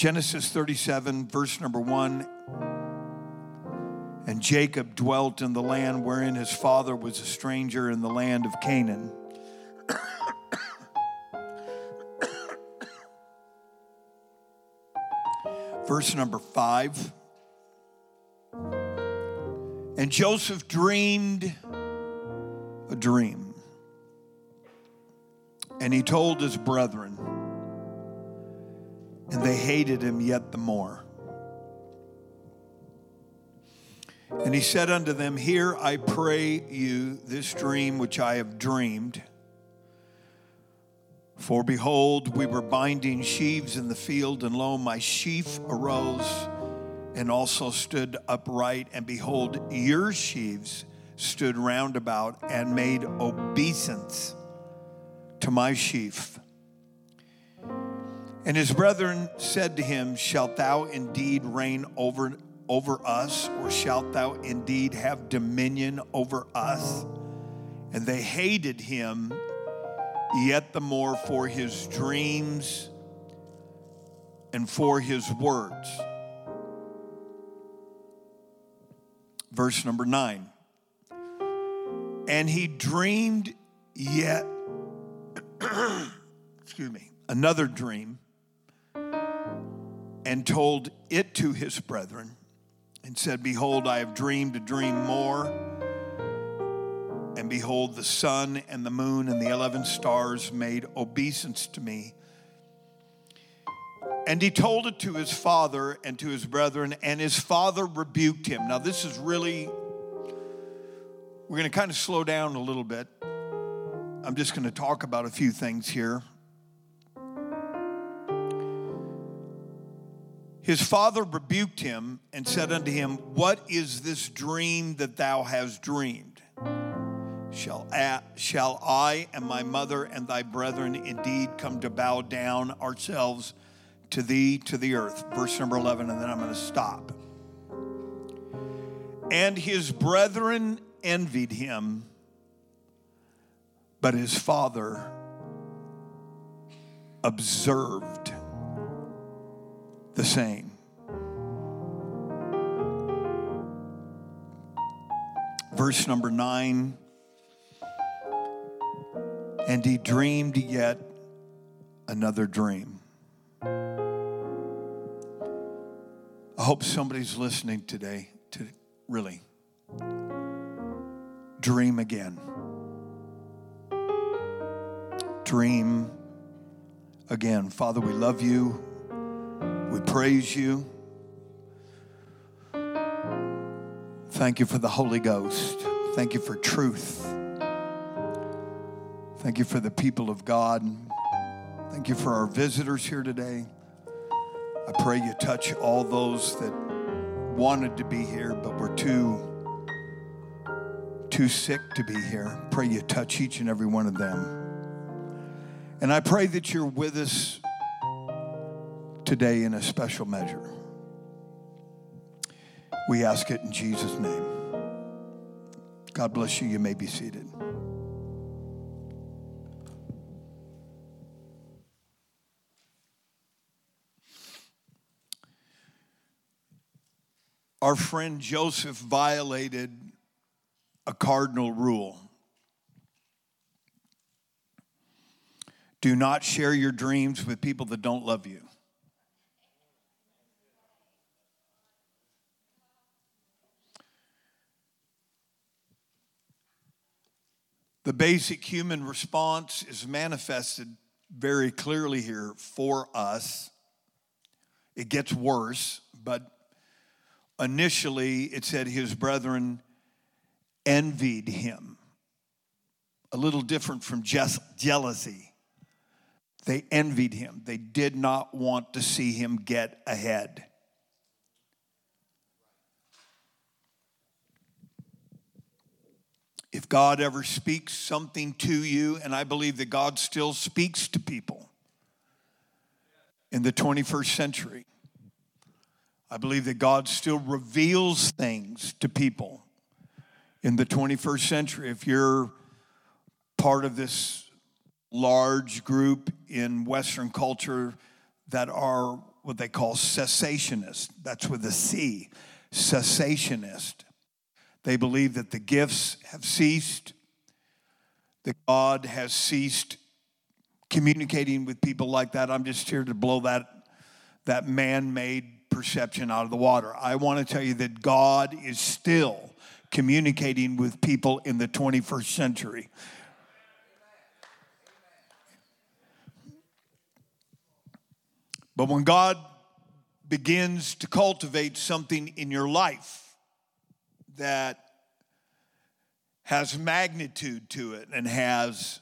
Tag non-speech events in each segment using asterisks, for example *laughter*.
Genesis 37, verse number 1. And Jacob dwelt in the land wherein his father was a stranger in the land of Canaan. *coughs* verse number 5. And Joseph dreamed a dream. And he told his brethren, and they hated him yet the more. And he said unto them, Hear, I pray you, this dream which I have dreamed. For behold, we were binding sheaves in the field, and lo, my sheaf arose and also stood upright. And behold, your sheaves stood round about and made obeisance to my sheaf. And his brethren said to him, Shalt thou indeed reign over, over us, or shalt thou indeed have dominion over us? And they hated him yet the more for his dreams and for his words. Verse number nine. And he dreamed yet, *clears throat* excuse me, another dream and told it to his brethren and said, Behold, I have dreamed a dream more. And behold, the sun and the moon and the 11 stars made obeisance to me. And he told it to his father and to his brethren, and his father rebuked him. Now, this is really, we're going to kind of slow down a little bit. I'm just going to talk about a few things here. His father rebuked him and said unto him, What is this dream that thou hast dreamed? Shall, I, shall I and my mother and thy brethren indeed come to bow down ourselves to thee to the earth? Verse number 11, and then I'm going to stop. And his brethren envied him, but his father observed the same. Verse number nine. And he dreamed yet another dream. I hope somebody's listening today to really dream again. Dream again. Father, we love you. We praise you. Thank you for the Holy Ghost. Thank you for truth. Thank you for the people of God. Thank you for our visitors here today. I pray you touch all those that wanted to be here but were too too sick to be here. Pray you touch each and every one of them. And I pray that you're with us today in a special measure. We ask it in Jesus' name. God bless you. You may be seated. Our friend Joseph violated a cardinal rule. Do not share your dreams with people that don't love you. The basic human response is manifested very clearly here for us. It gets worse, but initially it said his brethren envied him. A little different from just jealousy. They envied him. They did not want to see him get ahead. If God ever speaks something to you, and I believe that God still speaks to people in the 21st century, I believe that God still reveals things to people in the 21st century. If you're part of this large group in Western culture that are what they call cessationists. That's with a C, cessationist. They believe that the gifts have ceased, that God has ceased communicating with people like that. I'm just here to blow that, that man made perception out of the water. I want to tell you that God is still communicating with people in the 21st century. But when God begins to cultivate something in your life that has magnitude to it and has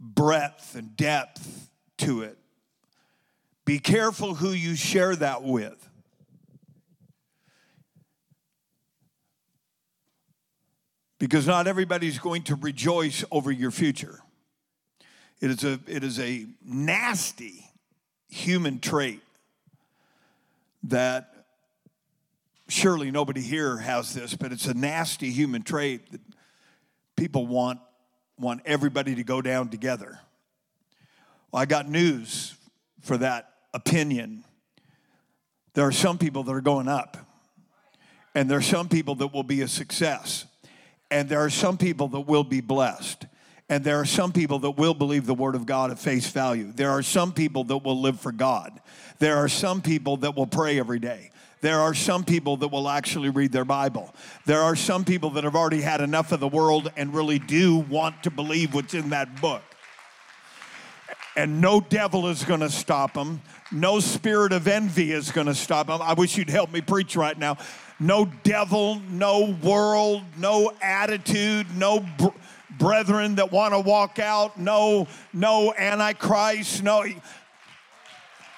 breadth and depth to it, be careful who you share that with. Because not everybody's going to rejoice over your future. It is a, it is a nasty human trait that surely nobody here has this, but it's a nasty human trait that people want, want everybody to go down together. Well, I got news for that opinion. There are some people that are going up, and there are some people that will be a success, and there are some people that will be blessed. And there are some people that will believe the word of God at face value. There are some people that will live for God. There are some people that will pray every day. There are some people that will actually read their Bible. There are some people that have already had enough of the world and really do want to believe what's in that book. And no devil is going to stop them. No spirit of envy is going to stop them. I wish you'd help me preach right now. No devil, no world, no attitude, no. Br- brethren that want to walk out, no, no antichrist, no.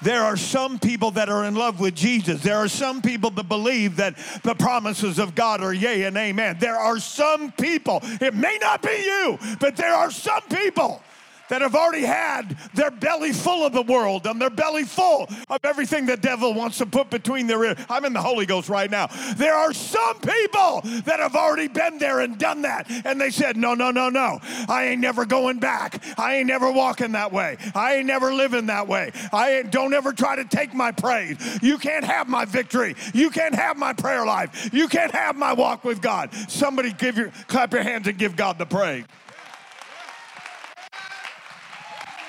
There are some people that are in love with Jesus. There are some people that believe that the promises of God are yea and amen. There are some people, it may not be you, but there are some people that have already had their belly full of the world and their belly full of everything the devil wants to put between their ears. I'm in the Holy Ghost right now. There are some people that have already been there and done that. And they said, No, no, no, no. I ain't never going back. I ain't never walking that way. I ain't never living that way. I don't ever try to take my praise. You can't have my victory. You can't have my prayer life. You can't have my walk with God. Somebody give your clap your hands and give God the praise.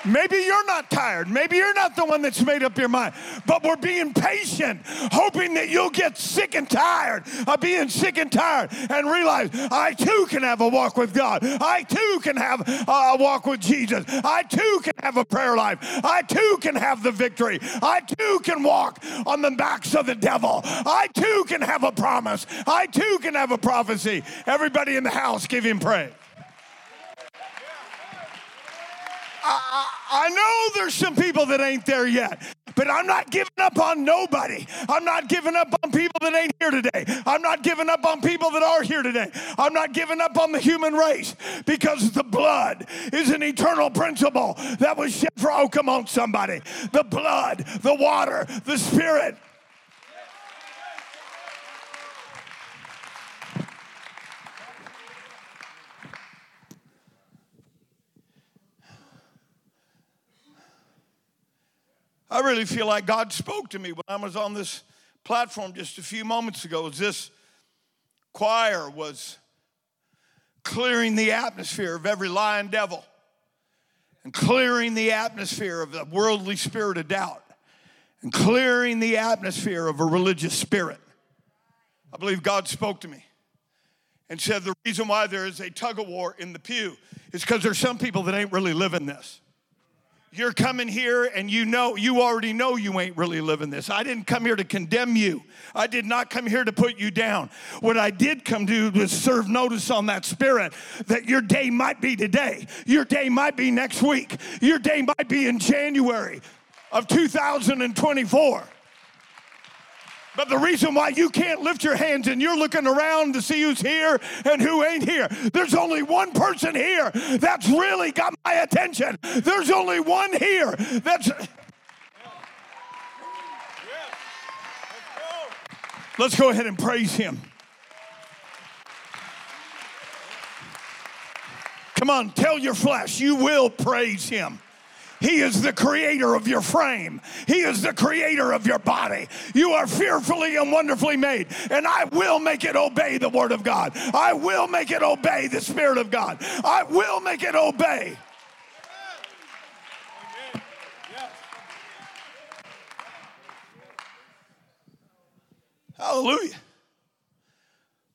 Maybe you're not tired. Maybe you're not the one that's made up your mind. But we're being patient, hoping that you'll get sick and tired of being sick and tired and realize I too can have a walk with God. I too can have a walk with Jesus. I too can have a prayer life. I too can have the victory. I too can walk on the backs of the devil. I too can have a promise. I too can have a prophecy. Everybody in the house, give him praise. I, know there's some people that ain't there yet, but I'm not giving up on nobody. I'm not giving up on people that ain't here today. I'm not giving up on people that are here today. I'm not giving up on the human race because the blood is an eternal principle that was shed for, oh, come on, somebody. The blood, the water, the spirit. I really feel like God spoke to me when I was on this platform just a few moments ago as this choir was clearing the atmosphere of every lying devil and clearing the atmosphere of the worldly spirit of doubt and clearing the atmosphere of a religious spirit. I believe God spoke to me and said the reason why there is a tug of war in the pew is because there's some people that ain't really living this you're coming here and you know you already know you ain't really living this. I didn't come here to condemn you. I did not come here to put you down. What i did come to was serve notice on that spirit that your day might be today. Your day might be next week. Your day might be in january of 2024 but the reason why you can't lift your hands and you're looking around to see who's here and who ain't here, there's only one person here that's really got my attention. There's only one here that's. Let's go ahead and praise him. Come on, tell your flesh you will praise him. He is the creator of your frame. He is the creator of your body. You are fearfully and wonderfully made. And I will make it obey the word of God. I will make it obey the spirit of God. I will make it obey. Hallelujah.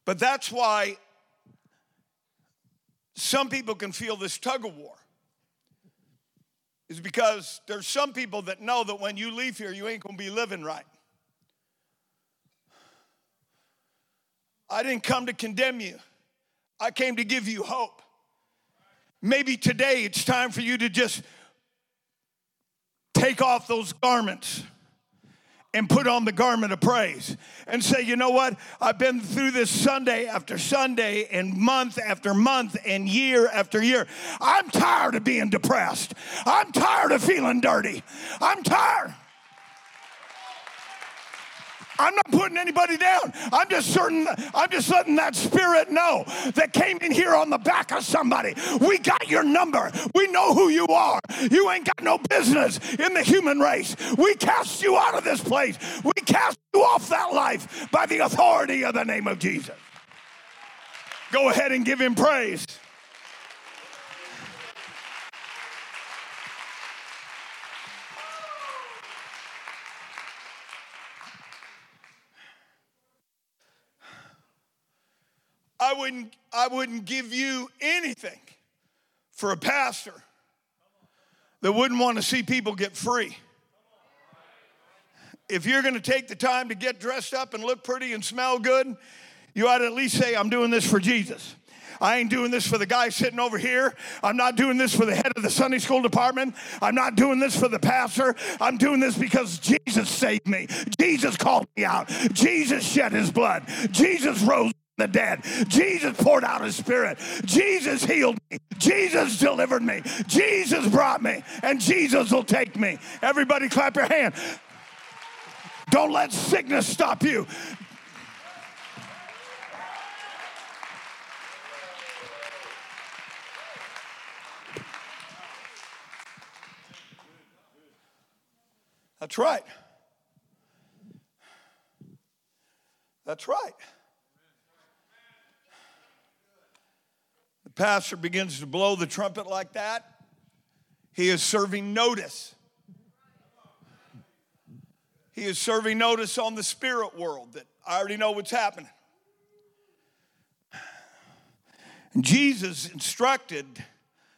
But that's why some people can feel this tug of war. Is because there's some people that know that when you leave here, you ain't gonna be living right. I didn't come to condemn you, I came to give you hope. Maybe today it's time for you to just take off those garments and put on the garment of praise and say, you know what? I've been through this Sunday after Sunday and month after month and year after year. I'm tired of being depressed. I'm tired of feeling dirty. I'm tired. I'm not putting anybody down. I'm just certain, I'm just letting that spirit know that came in here on the back of somebody. We got your number. We know who you are. You ain't got no business in the human race. We cast you out of this place. We cast you off that life by the authority of the name of Jesus. Go ahead and give him praise. I wouldn't, I wouldn't give you anything for a pastor that wouldn't want to see people get free. If you're going to take the time to get dressed up and look pretty and smell good, you ought to at least say, I'm doing this for Jesus. I ain't doing this for the guy sitting over here. I'm not doing this for the head of the Sunday school department. I'm not doing this for the pastor. I'm doing this because Jesus saved me. Jesus called me out. Jesus shed his blood. Jesus rose the dead. Jesus poured out his spirit. Jesus healed me. Jesus delivered me. Jesus brought me. And Jesus will take me. Everybody clap your hand. Don't let sickness stop you. That's right. That's right. Pastor begins to blow the trumpet like that, he is serving notice. He is serving notice on the spirit world that I already know what's happening. And Jesus instructed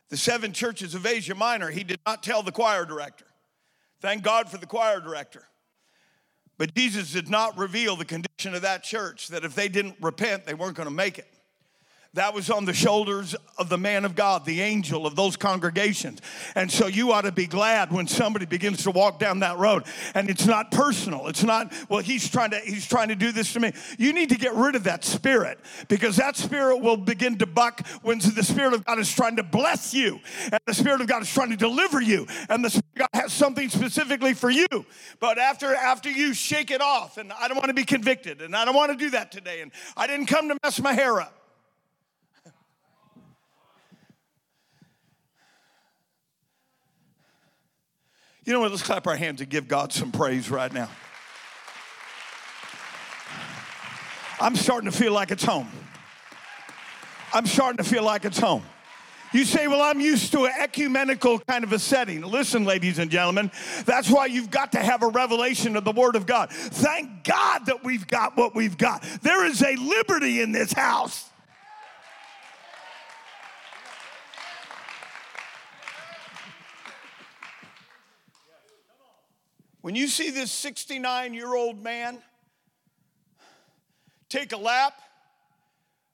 the seven churches of Asia Minor. He did not tell the choir director. Thank God for the choir director. But Jesus did not reveal the condition of that church, that if they didn't repent, they weren't going to make it. That was on the shoulders of the man of God, the angel of those congregations. And so you ought to be glad when somebody begins to walk down that road and it's not personal. It's not, well, he's trying to he's trying to do this to me. You need to get rid of that spirit because that spirit will begin to buck when the spirit of God is trying to bless you and the spirit of God is trying to deliver you and the spirit of God has something specifically for you. But after after you shake it off and I don't want to be convicted and I don't want to do that today and I didn't come to mess my hair up. You know what? Let's clap our hands and give God some praise right now. I'm starting to feel like it's home. I'm starting to feel like it's home. You say, Well, I'm used to an ecumenical kind of a setting. Listen, ladies and gentlemen, that's why you've got to have a revelation of the Word of God. Thank God that we've got what we've got. There is a liberty in this house. When you see this 69 year old man take a lap,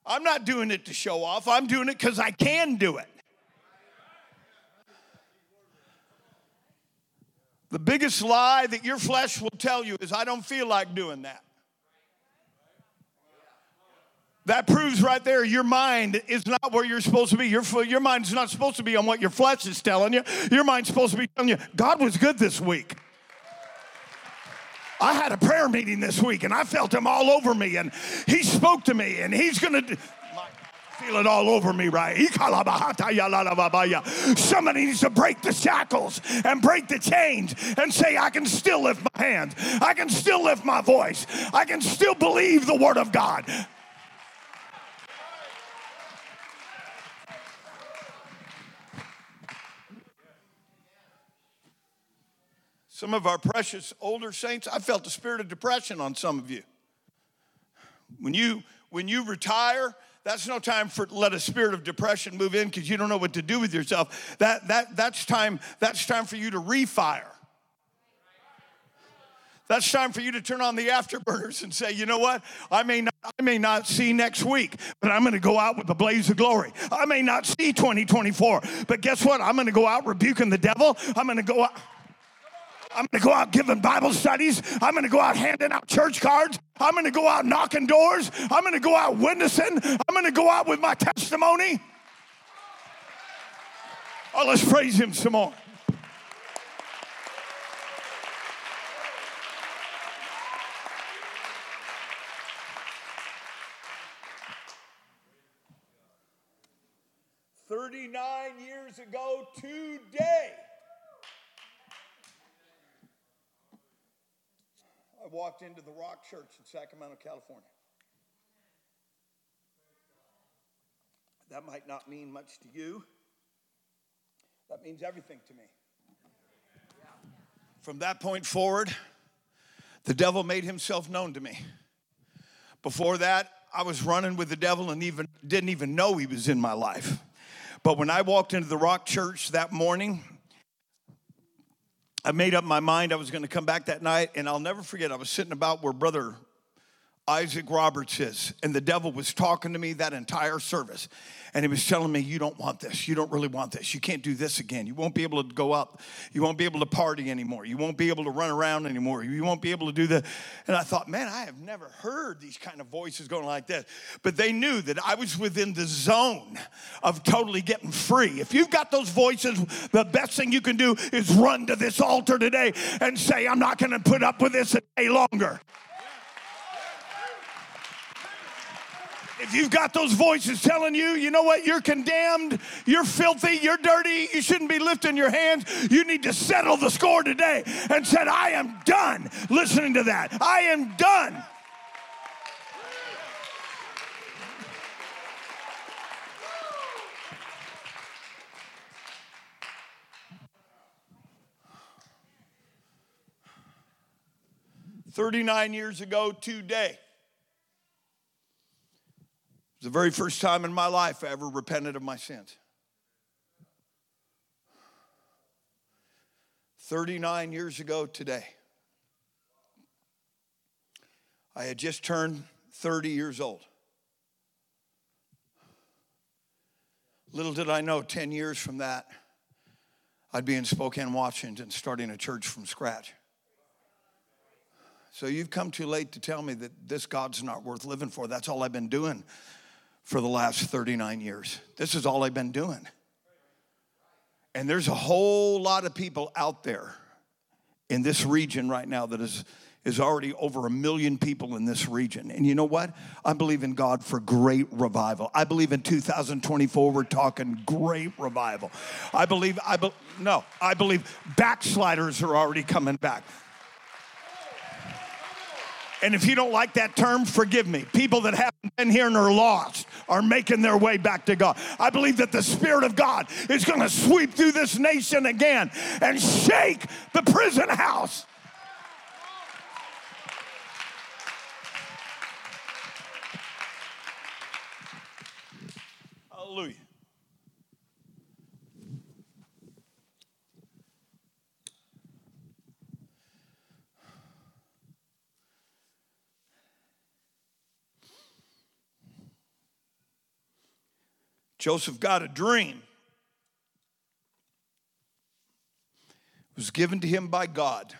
I'm not doing it to show off, I'm doing it because I can do it. The biggest lie that your flesh will tell you is, I don't feel like doing that. That proves right there your mind is not where you're supposed to be. Your, your mind's not supposed to be on what your flesh is telling you. Your mind's supposed to be telling you, God was good this week. I had a prayer meeting this week and I felt him all over me and he spoke to me and he's going to feel it all over me, right? Somebody needs to break the shackles and break the chains and say, I can still lift my hands. I can still lift my voice. I can still believe the word of God. Some of our precious older saints, I felt the spirit of depression on some of you. When you when you retire, that's no time for let a spirit of depression move in because you don't know what to do with yourself. That that that's time that's time for you to refire. That's time for you to turn on the afterburners and say, you know what? I may not, I may not see next week, but I'm going to go out with a blaze of glory. I may not see 2024, but guess what? I'm going to go out rebuking the devil. I'm going to go out. I'm going to go out giving Bible studies. I'm going to go out handing out church cards. I'm going to go out knocking doors. I'm going to go out witnessing. I'm going to go out with my testimony. Oh, let's praise him some more. Thirty-nine years ago today. I walked into the Rock Church in Sacramento, California. That might not mean much to you. That means everything to me. From that point forward, the devil made himself known to me. Before that, I was running with the devil and even didn't even know he was in my life. But when I walked into the Rock Church that morning, I made up my mind I was going to come back that night, and I'll never forget. I was sitting about where Brother Isaac Roberts is, and the devil was talking to me that entire service. And he was telling me, You don't want this. You don't really want this. You can't do this again. You won't be able to go up. You won't be able to party anymore. You won't be able to run around anymore. You won't be able to do that. And I thought, Man, I have never heard these kind of voices going like this. But they knew that I was within the zone of totally getting free. If you've got those voices, the best thing you can do is run to this altar today and say, I'm not going to put up with this a day longer. If you've got those voices telling you, you know what, you're condemned, you're filthy, you're dirty, you shouldn't be lifting your hands, you need to settle the score today and said, I am done listening to that. I am done. Thirty-nine years ago today. The very first time in my life I ever repented of my sins. 39 years ago today, I had just turned 30 years old. Little did I know, 10 years from that, I'd be in Spokane, Washington, starting a church from scratch. So you've come too late to tell me that this God's not worth living for. That's all I've been doing for the last 39 years. This is all I've been doing. And there's a whole lot of people out there in this region right now that is is already over a million people in this region. And you know what? I believe in God for great revival. I believe in 2024 we're talking great revival. I believe I be, no, I believe backsliders are already coming back. And if you don't like that term, forgive me. People that haven't been here and are lost are making their way back to God. I believe that the Spirit of God is going to sweep through this nation again and shake the prison house. Hallelujah. Joseph got a dream. It was given to him by God.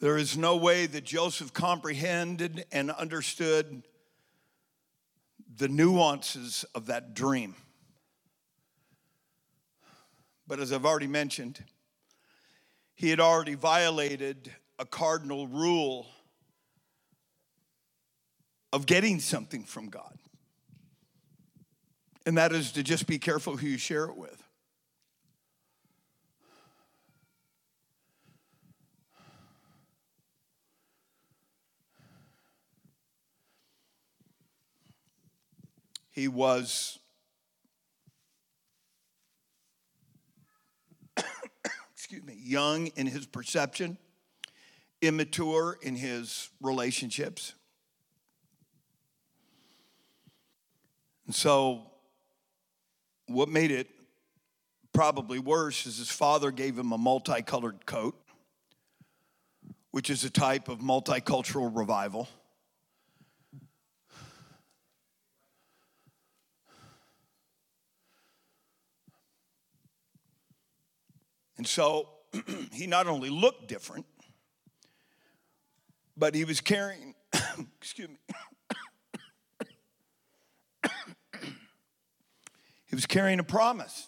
There is no way that Joseph comprehended and understood the nuances of that dream. But as I've already mentioned, he had already violated a cardinal rule of getting something from God. And that is to just be careful who you share it with. He was *coughs* excuse me, young in his perception, immature in his relationships. And so, what made it probably worse is his father gave him a multicolored coat, which is a type of multicultural revival. And so *clears throat* he not only looked different, but he was carrying, *coughs* excuse me, he was carrying a promise.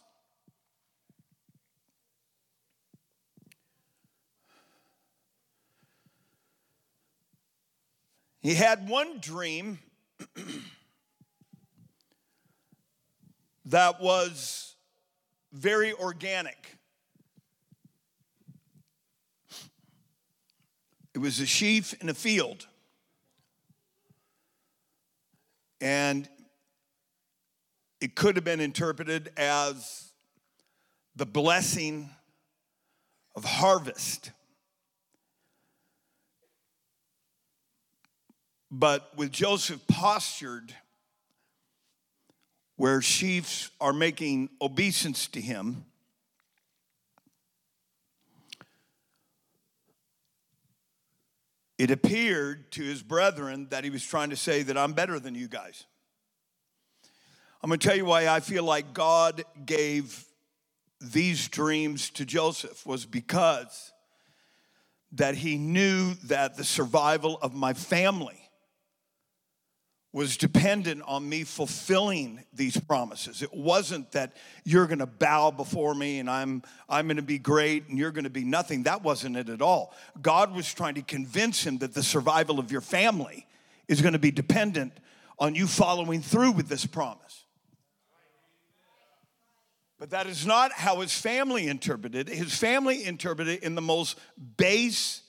He had one dream that was very organic. It was a sheaf in a field. And it could have been interpreted as the blessing of harvest. But with Joseph postured where sheaves are making obeisance to him, it appeared to his brethren that he was trying to say that I'm better than you guys. I'm going to tell you why I feel like God gave these dreams to Joseph was because that he knew that the survival of my family was dependent on me fulfilling these promises. It wasn't that you're going to bow before me and I'm I'm going to be great and you're going to be nothing. That wasn't it at all. God was trying to convince him that the survival of your family is going to be dependent on you following through with this promise. But that is not how his family interpreted it. His family interpreted it in the most base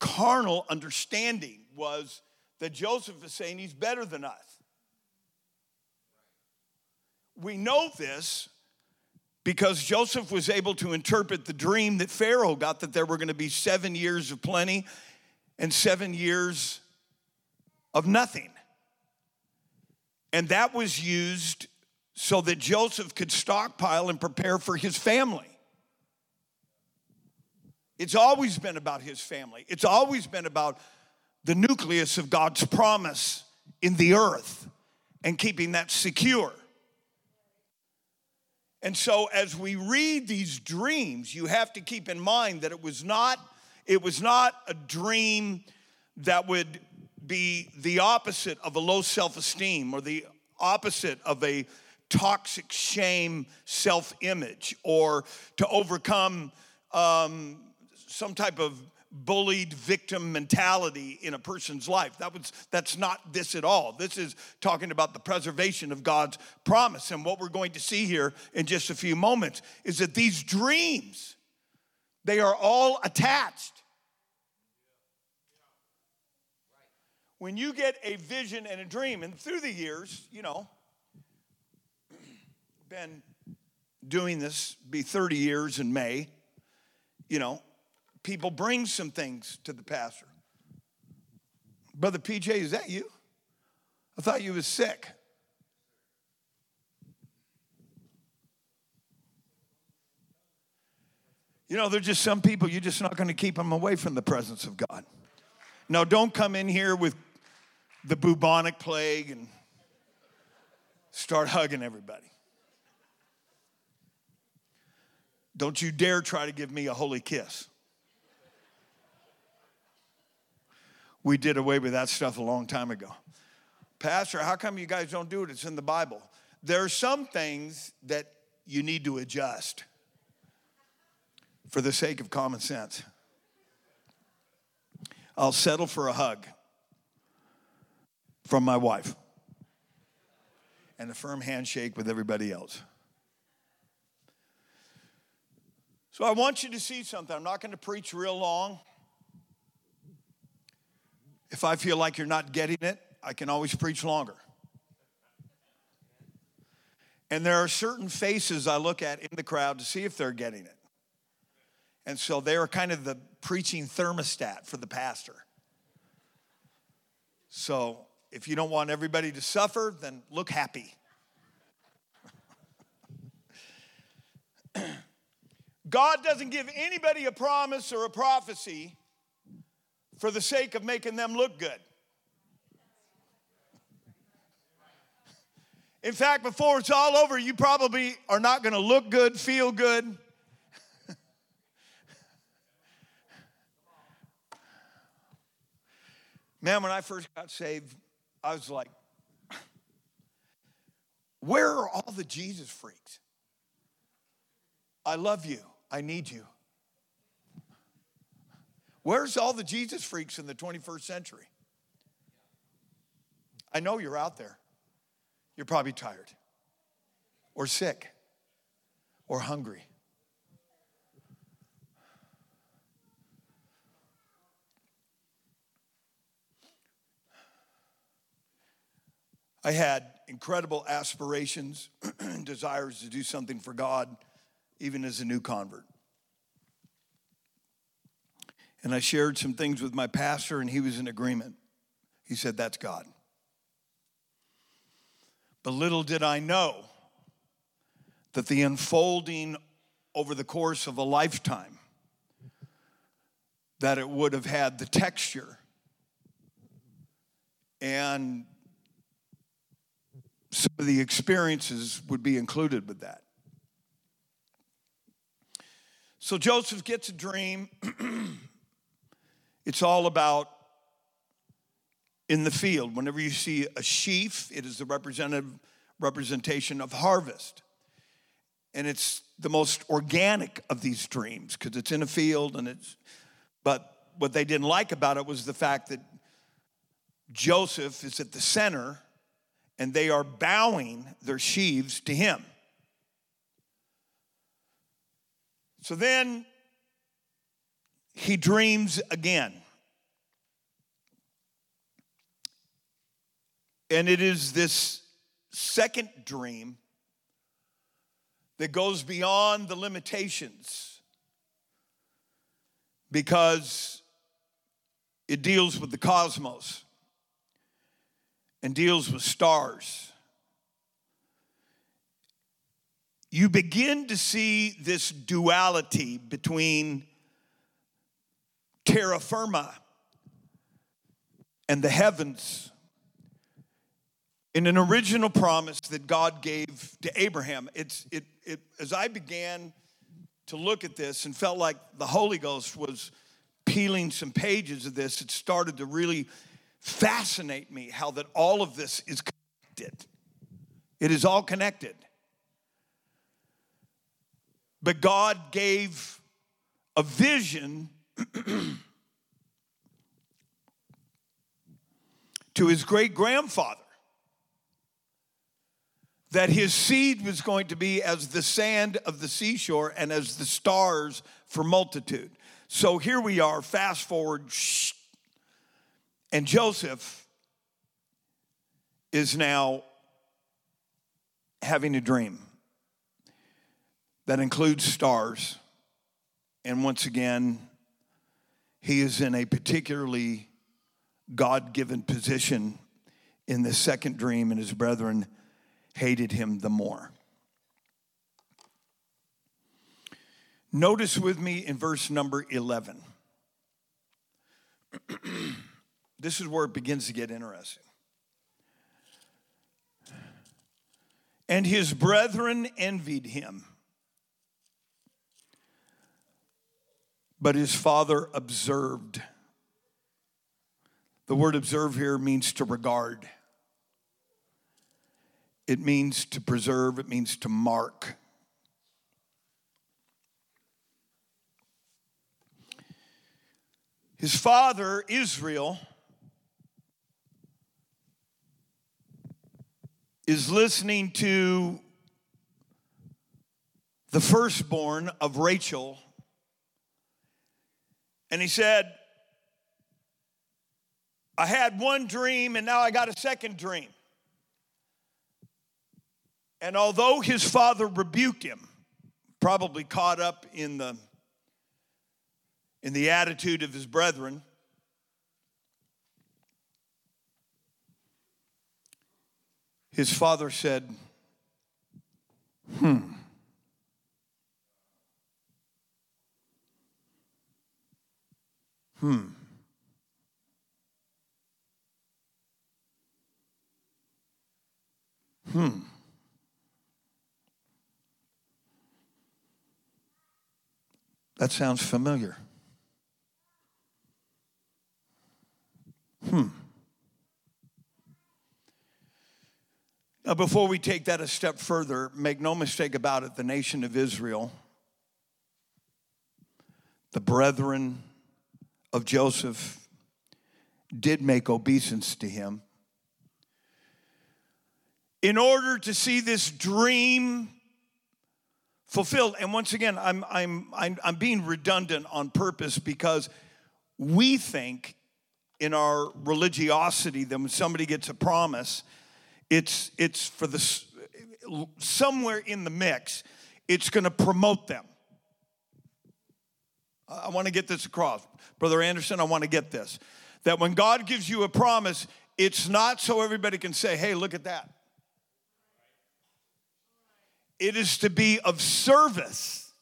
carnal understanding was that Joseph is saying he's better than us. We know this because Joseph was able to interpret the dream that Pharaoh got that there were going to be seven years of plenty and seven years of nothing. And that was used so that Joseph could stockpile and prepare for his family. It's always been about his family. It's always been about the nucleus of God's promise in the earth and keeping that secure. And so as we read these dreams, you have to keep in mind that it was not it was not a dream that would be the opposite of a low self-esteem or the opposite of a toxic shame self-image or to overcome um, some type of bullied victim mentality in a person's life. That was that's not this at all. This is talking about the preservation of God's promise. And what we're going to see here in just a few moments is that these dreams they are all attached. When you get a vision and a dream and through the years, you know, been doing this be 30 years in May, you know, people bring some things to the pastor. Brother PJ, is that you? I thought you was sick. You know, there's just some people, you're just not going to keep them away from the presence of God. Now, don't come in here with the bubonic plague and start hugging everybody. Don't you dare try to give me a holy kiss. We did away with that stuff a long time ago. Pastor, how come you guys don't do it? It's in the Bible. There are some things that you need to adjust for the sake of common sense. I'll settle for a hug. from my wife and a firm handshake with everybody else. So I want you to see something. I'm not going to preach real long. If I feel like you're not getting it, I can always preach longer. And there are certain faces I look at in the crowd to see if they're getting it. And so they're kind of the preaching thermostat for the pastor. So if you don't want everybody to suffer, then look happy. *clears throat* God doesn't give anybody a promise or a prophecy for the sake of making them look good. In fact, before it's all over, you probably are not going to look good, feel good. *laughs* Man, when I first got saved, I was like, where are all the Jesus freaks? I love you. I need you. Where's all the Jesus freaks in the 21st century? I know you're out there. You're probably tired, or sick, or hungry. I had incredible aspirations and *clears throat* desires to do something for God, even as a new convert. And I shared some things with my pastor, and he was in agreement. He said, That's God. But little did I know that the unfolding over the course of a lifetime that it would have had the texture and some of the experiences would be included with that. So Joseph gets a dream. *clears throat* it's all about in the field. Whenever you see a sheaf, it is the representative representation of harvest. And it's the most organic of these dreams because it's in a field and it's but what they didn't like about it was the fact that Joseph is at the center and they are bowing their sheaves to him. So then he dreams again. And it is this second dream that goes beyond the limitations because it deals with the cosmos and deals with stars. You begin to see this duality between terra firma and the heavens in an original promise that God gave to Abraham. It's, it, it, as I began to look at this and felt like the Holy Ghost was peeling some pages of this, it started to really fascinate me how that all of this is connected. It is all connected. But God gave a vision *clears throat* to his great grandfather that his seed was going to be as the sand of the seashore and as the stars for multitude. So here we are, fast forward, *sniffs* and Joseph is now having a dream that includes stars. And once again, he is in a particularly God given position in the second dream, and his brethren hated him the more. Notice with me in verse number 11. *clears throat* this is where it begins to get interesting. And his brethren envied him. But his father observed. The word observe here means to regard. It means to preserve, it means to mark. His father, Israel, is listening to the firstborn of Rachel. And he said, I had one dream and now I got a second dream. And although his father rebuked him, probably caught up in the in the attitude of his brethren, his father said, Hmm. Hmm. Hmm. That sounds familiar. Hmm. Now, before we take that a step further, make no mistake about it, the nation of Israel, the brethren of Joseph, did make obeisance to him. In order to see this dream fulfilled, and once again, I'm, I'm, I'm, I'm being redundant on purpose because we think in our religiosity that when somebody gets a promise, it's, it's for the, somewhere in the mix, it's going to promote them. I want to get this across. Brother Anderson, I want to get this. That when God gives you a promise, it's not so everybody can say, hey, look at that. It is to be of service.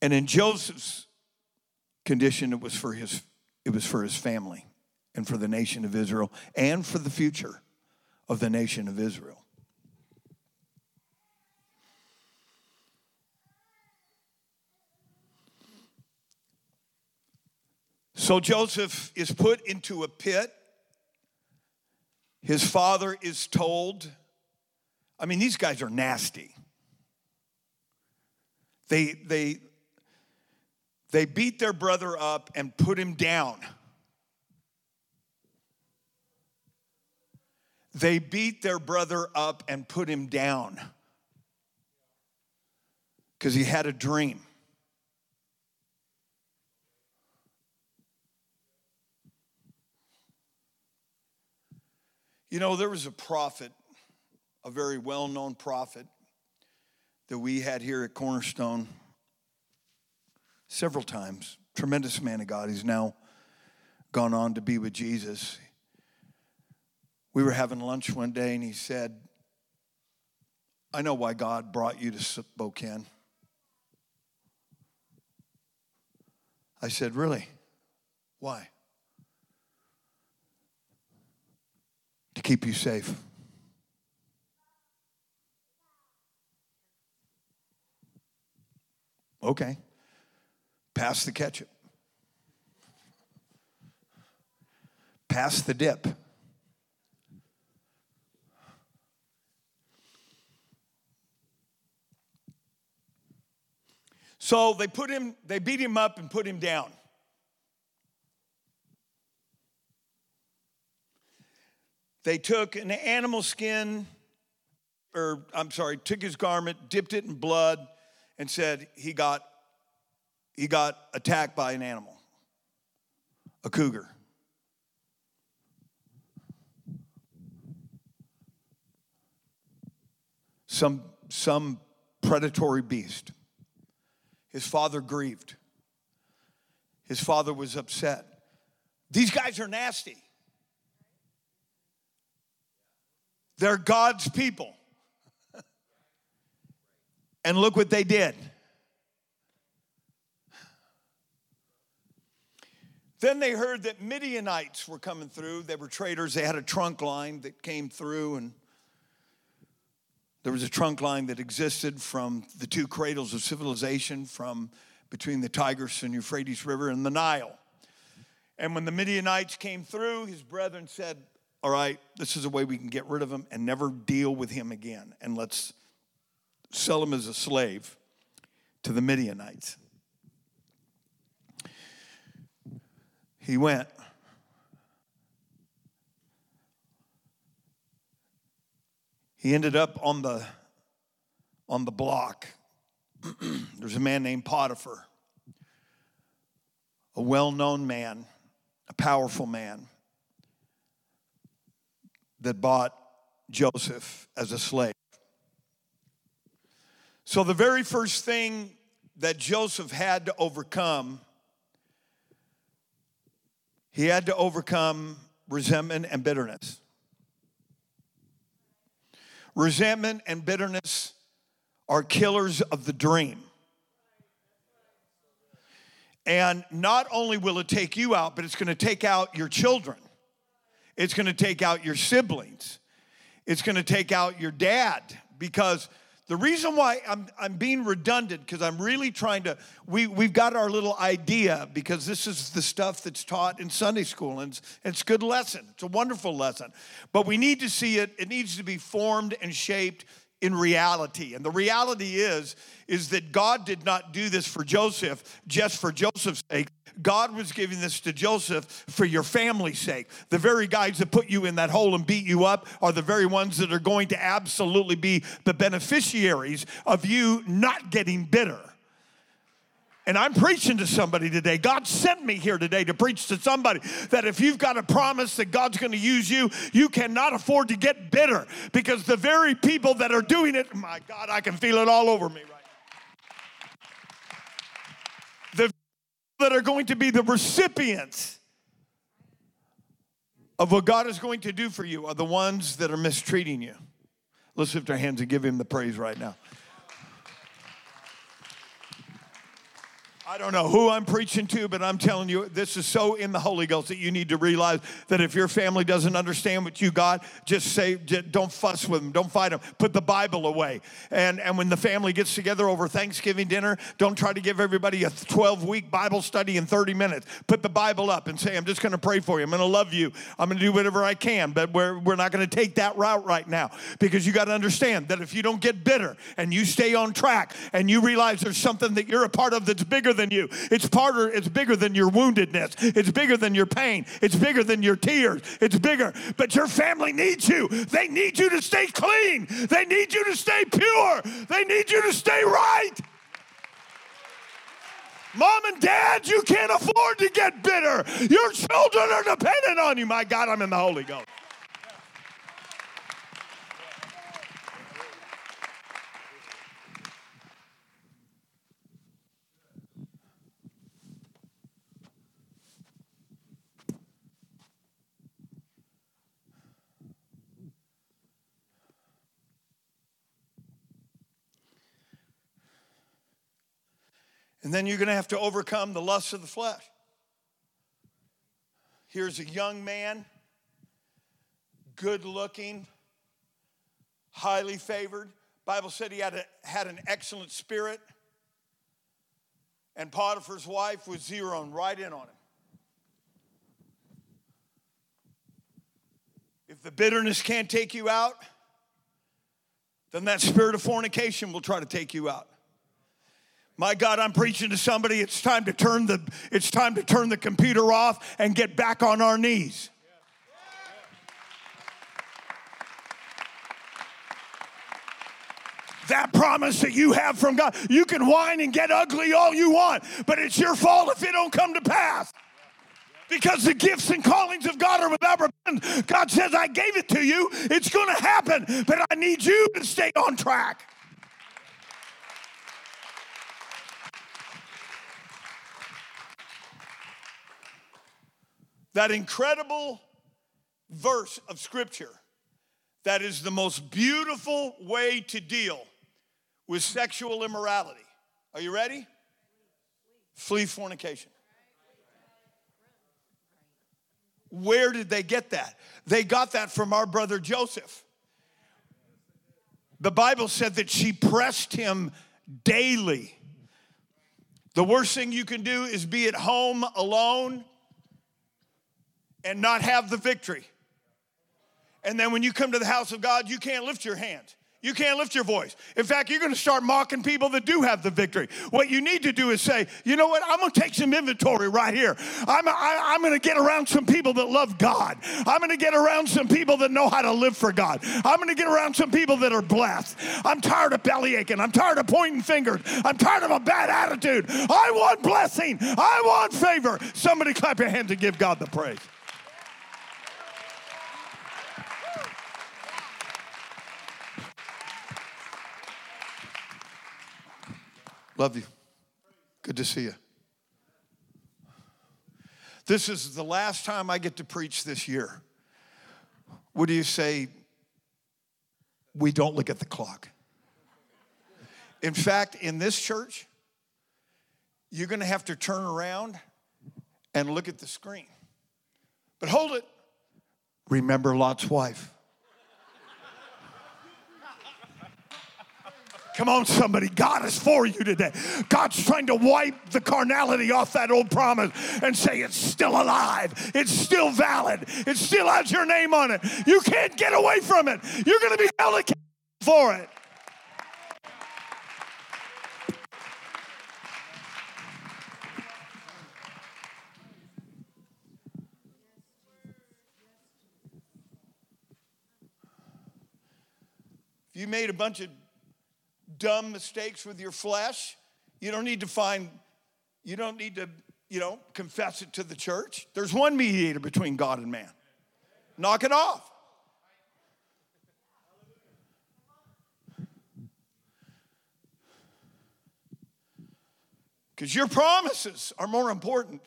And in Joseph's condition, it was for his it was for his family and for the nation of Israel and for the future of the nation of Israel. So Joseph is put into a pit. His father is told, I mean, these guys are nasty. They, they, they beat their brother up and put him down. They beat their brother up and put him down because he had a dream. You know, there was a prophet, a very well known prophet that we had here at Cornerstone several times. Tremendous man of God. He's now gone on to be with Jesus. We were having lunch one day and he said, I know why God brought you to Spokane. I said, Really? Why? To keep you safe. Okay. Pass the ketchup. Pass the dip. So they put him, they beat him up and put him down. They took an animal skin, or I'm sorry, took his garment, dipped it in blood, and said he got he got attacked by an animal, a cougar. Some, some predatory beast. His father grieved. His father was upset. These guys are nasty. They're God's people. and look what they did. Then they heard that Midianites were coming through. They were traders. They had a trunk line that came through, and there was a trunk line that existed from the two cradles of civilization from between the Tigris and Euphrates River and the Nile. And when the Midianites came through, his brethren said, all right, this is a way we can get rid of him and never deal with him again. And let's sell him as a slave to the Midianites. He went. He ended up on the, on the block. *clears throat* There's a man named Potiphar, a well known man, a powerful man that bought Joseph as a slave. So the very first thing that Joseph had to overcome he had to overcome resentment and bitterness. Resentment and bitterness are killers of the dream. And not only will it take you out, but it's going to take out your children. It's going to take out your siblings. It's going to take out your dad because the reason why I'm, I'm being redundant, because I'm really trying to, we, we've got our little idea because this is the stuff that's taught in Sunday school and it's, it's a good lesson. It's a wonderful lesson. But we need to see it, it needs to be formed and shaped in reality. And the reality is, is that God did not do this for Joseph just for Joseph's sake. God was giving this to Joseph for your family's sake. The very guys that put you in that hole and beat you up are the very ones that are going to absolutely be the beneficiaries of you not getting bitter. And I'm preaching to somebody today. God sent me here today to preach to somebody that if you've got a promise that God's going to use you, you cannot afford to get bitter because the very people that are doing it, my God, I can feel it all over me right now. The that are going to be the recipients of what God is going to do for you are the ones that are mistreating you. Let's lift our hands and give him the praise right now. I don't know who I'm preaching to, but I'm telling you, this is so in the Holy Ghost that you need to realize that if your family doesn't understand what you got, just say, don't fuss with them, don't fight them. Put the Bible away. And, and when the family gets together over Thanksgiving dinner, don't try to give everybody a 12 week Bible study in 30 minutes. Put the Bible up and say, I'm just going to pray for you. I'm going to love you. I'm going to do whatever I can, but we're, we're not going to take that route right now because you got to understand that if you don't get bitter and you stay on track and you realize there's something that you're a part of that's bigger than you. It's harder, it's bigger than your woundedness. It's bigger than your pain. It's bigger than your tears. It's bigger. But your family needs you. They need you to stay clean. They need you to stay pure. They need you to stay right. Mom and dad, you can't afford to get bitter. Your children are dependent on you. My God, I'm in the Holy Ghost. And then you're going to have to overcome the lusts of the flesh. Here's a young man, good looking, highly favored. Bible said he had, a, had an excellent spirit. And Potiphar's wife was zeroing right in on him. If the bitterness can't take you out, then that spirit of fornication will try to take you out. My God, I'm preaching to somebody. It's time to turn the it's time to turn the computer off and get back on our knees. that promise that you have from God. You can whine and get ugly all you want, but it's your fault if it don't come to pass. Because the gifts and callings of God are without repentance. God says, I gave it to you. It's going to happen, but I need you to stay on track. That incredible verse of scripture that is the most beautiful way to deal with sexual immorality. Are you ready? Flee fornication. Where did they get that? They got that from our brother Joseph. The Bible said that she pressed him daily. The worst thing you can do is be at home alone and not have the victory. And then when you come to the house of God, you can't lift your hands. You can't lift your voice. In fact, you're going to start mocking people that do have the victory. What you need to do is say, you know what? I'm going to take some inventory right here. I'm, I, I'm going to get around some people that love God. I'm going to get around some people that know how to live for God. I'm going to get around some people that are blessed. I'm tired of belly aching. I'm tired of pointing fingers. I'm tired of a bad attitude. I want blessing. I want favor. Somebody clap your hands and give God the praise. Love you. Good to see you. This is the last time I get to preach this year. What do you say? We don't look at the clock. In fact, in this church, you're going to have to turn around and look at the screen. But hold it. Remember Lot's wife. Come on, somebody. God is for you today. God's trying to wipe the carnality off that old promise and say it's still alive. It's still valid. It still has your name on it. You can't get away from it. You're going to be held accountable for it. If you made a bunch of dumb mistakes with your flesh, you don't need to find, you don't need to, you know, confess it to the church. There's one mediator between God and man. Knock it off. Because your promises are more important.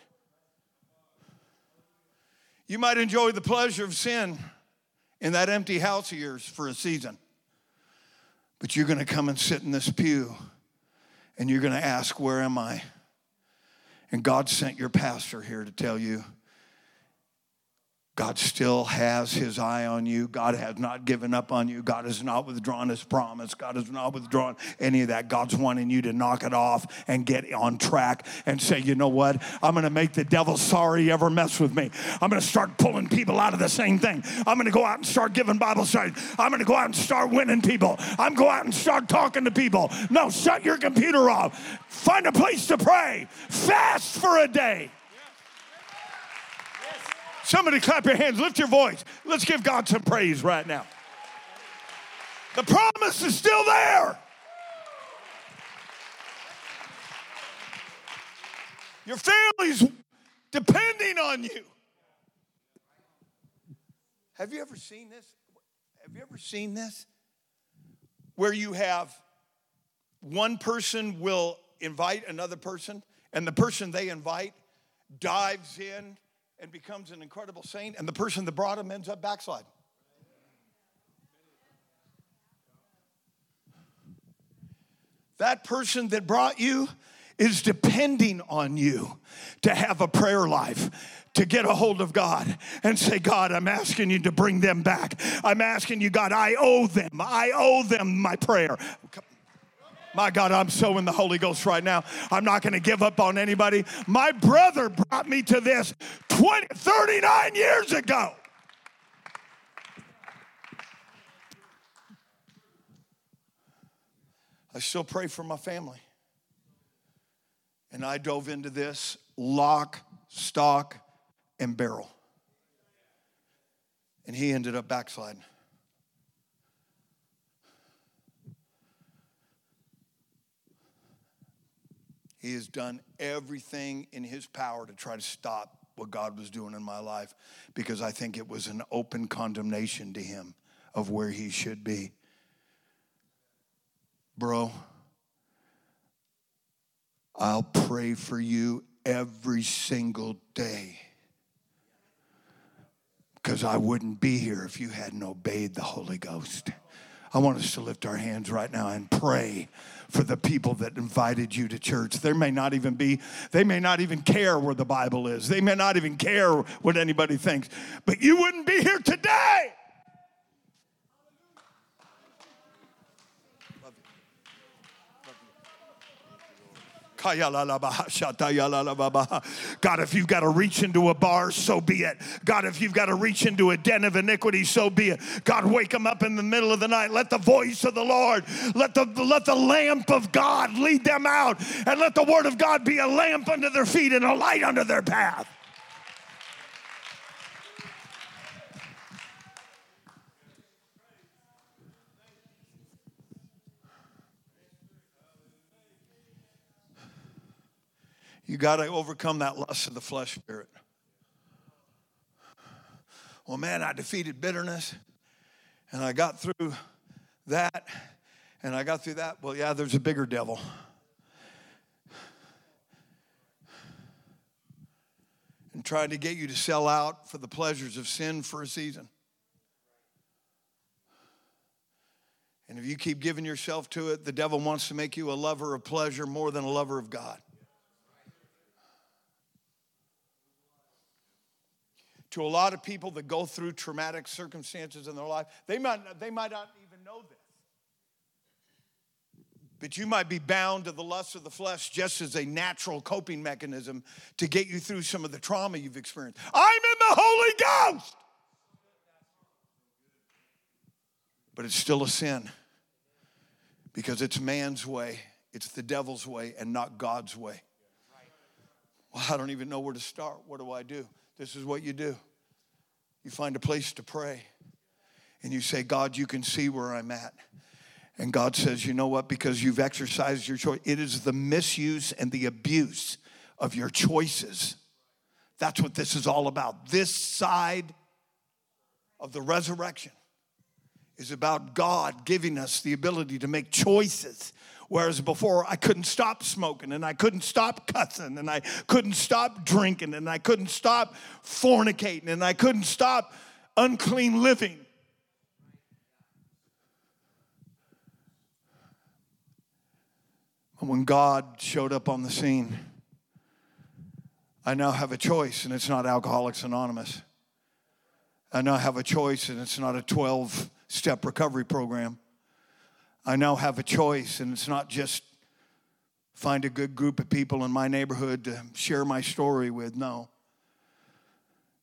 You might enjoy the pleasure of sin in that empty house of yours for a season. But you're going to come and sit in this pew and you're going to ask, Where am I? And God sent your pastor here to tell you God still has his eye on you. God has not given up on you. God has not withdrawn his promise. God has not withdrawn any of that. God's wanting you to knock it off and get on track and say, you know what? I'm going to make the devil sorry he ever messed with me. I'm going to start pulling people out of the same thing. I'm going to go out and start giving Bible studies. I'm going to go out and start winning people. I'm going out and start talking to people. No, shut your computer off. Find a place to pray. Fast for a day. Somebody clap your hands, lift your voice. Let's give God some praise right now. The promise is still there. Your family's depending on you. Have you ever seen this? Have you ever seen this? Where you have one person will invite another person, and the person they invite dives in and becomes an incredible saint, and the person that brought him ends up backslide. That person that brought you is depending on you to have a prayer life to get a hold of God and say, God, I'm asking you to bring them back. I'm asking you, God, I owe them. I owe them my prayer. My God, I'm so in the Holy Ghost right now. I'm not going to give up on anybody. My brother brought me to this 20, 39 years ago. I still pray for my family. And I dove into this lock, stock, and barrel. And he ended up backsliding. He has done everything in his power to try to stop what God was doing in my life because I think it was an open condemnation to him of where he should be. Bro, I'll pray for you every single day because I wouldn't be here if you hadn't obeyed the Holy Ghost. I want us to lift our hands right now and pray for the people that invited you to church. There may not even be, they may not even care where the Bible is. They may not even care what anybody thinks. But you wouldn't be here today. God, if you've got to reach into a bar, so be it. God, if you've got to reach into a den of iniquity, so be it. God, wake them up in the middle of the night. Let the voice of the Lord, let the, let the lamp of God lead them out, and let the word of God be a lamp under their feet and a light under their path. You got to overcome that lust of the flesh spirit. Well, man, I defeated bitterness and I got through that and I got through that. Well, yeah, there's a bigger devil. And trying to get you to sell out for the pleasures of sin for a season. And if you keep giving yourself to it, the devil wants to make you a lover of pleasure more than a lover of God. To a lot of people that go through traumatic circumstances in their life, they might, they might not even know this. But you might be bound to the lust of the flesh just as a natural coping mechanism to get you through some of the trauma you've experienced. I'm in the Holy Ghost! But it's still a sin because it's man's way, it's the devil's way, and not God's way. Well, I don't even know where to start. What do I do? This is what you do you find a place to pray and you say, God, you can see where I'm at. And God says, you know what? Because you've exercised your choice, it is the misuse and the abuse of your choices. That's what this is all about. This side of the resurrection is about God giving us the ability to make choices Whereas before, I couldn't stop smoking and I couldn't stop cussing and I couldn't stop drinking and I couldn't stop fornicating and I couldn't stop unclean living. when God showed up on the scene, I now have a choice, and it's not Alcoholics Anonymous. I now have a choice, and it's not a 12 step recovery program. I now have a choice, and it's not just find a good group of people in my neighborhood to share my story with. No.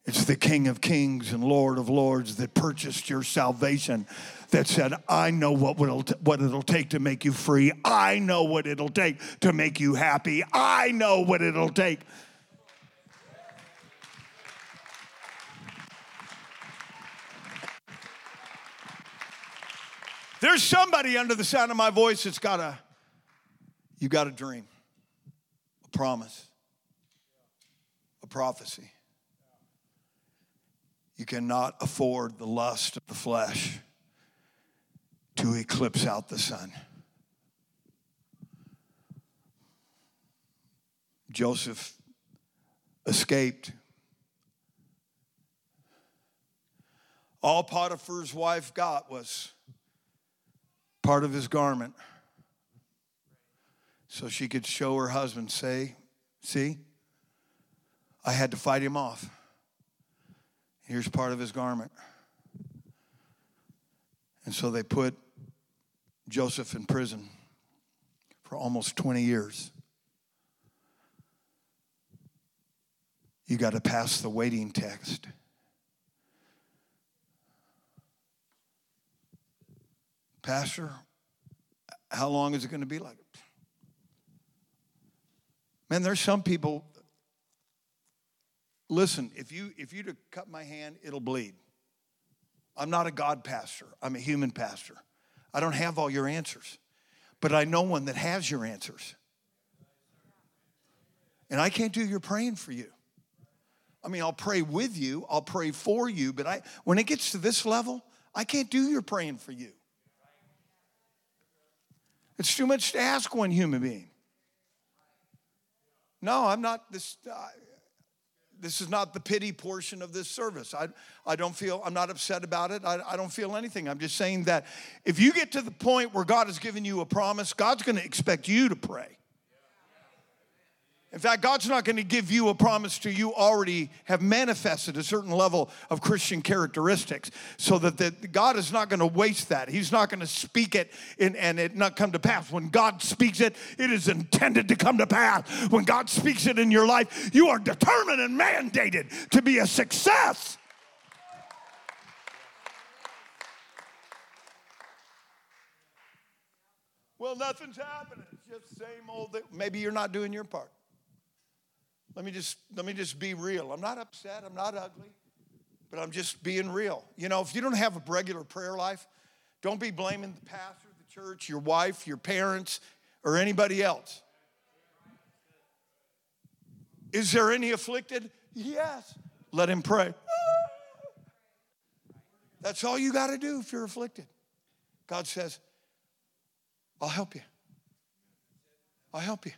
It's the King of Kings and Lord of Lords that purchased your salvation, that said, I know what it'll, what it'll take to make you free. I know what it'll take to make you happy. I know what it'll take There's somebody under the sound of my voice that's got a, you got a dream, a promise, a prophecy. You cannot afford the lust of the flesh to eclipse out the sun. Joseph escaped. All Potiphar's wife got was part of his garment so she could show her husband, say, See, I had to fight him off. Here's part of his garment. And so they put Joseph in prison for almost 20 years. You got to pass the waiting test. Pastor, how long is it going to be like? Man, there's some people. Listen, if you if you to cut my hand, it'll bleed. I'm not a God pastor. I'm a human pastor. I don't have all your answers, but I know one that has your answers. And I can't do your praying for you. I mean, I'll pray with you, I'll pray for you, but I when it gets to this level, I can't do your praying for you. It's too much to ask one human being. No, I'm not this. Uh, this is not the pity portion of this service. I, I don't feel, I'm not upset about it. I, I don't feel anything. I'm just saying that if you get to the point where God has given you a promise, God's going to expect you to pray. In fact, God's not going to give you a promise till you already have manifested a certain level of Christian characteristics. So that the, God is not going to waste that. He's not going to speak it in, and it not come to pass. When God speaks it, it is intended to come to pass. When God speaks it in your life, you are determined and mandated to be a success. Well, nothing's happening. It's just same old. Thing. Maybe you're not doing your part. Let me just let me just be real. I'm not upset, I'm not ugly, but I'm just being real. You know, if you don't have a regular prayer life, don't be blaming the pastor, the church, your wife, your parents, or anybody else. Is there any afflicted? Yes. Let him pray. That's all you got to do if you're afflicted. God says, I'll help you. I'll help you.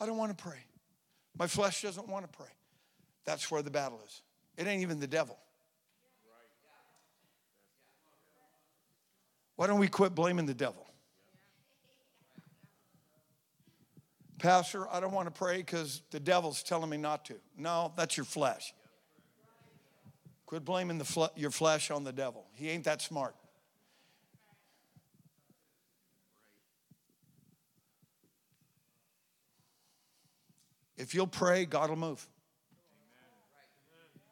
I don't want to pray. My flesh doesn't want to pray. That's where the battle is. It ain't even the devil. Why don't we quit blaming the devil? Pastor, I don't want to pray because the devil's telling me not to. No, that's your flesh. Quit blaming the fle- your flesh on the devil. He ain't that smart. If you'll pray, God will move.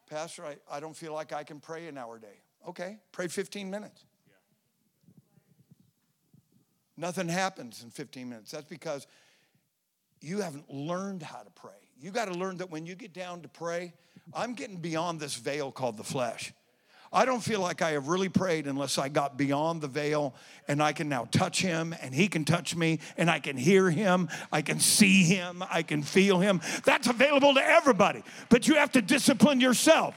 Pastor, I, I don't feel like I can pray an hour a day. Okay, pray 15 minutes. Nothing happens in 15 minutes. That's because you haven't learned how to pray. You got to learn that when you get down to pray, I'm getting beyond this veil called the flesh. I don't feel like I have really prayed unless I got beyond the veil and I can now touch him and he can touch me and I can hear him, I can see him, I can feel him. That's available to everybody, but you have to discipline yourself.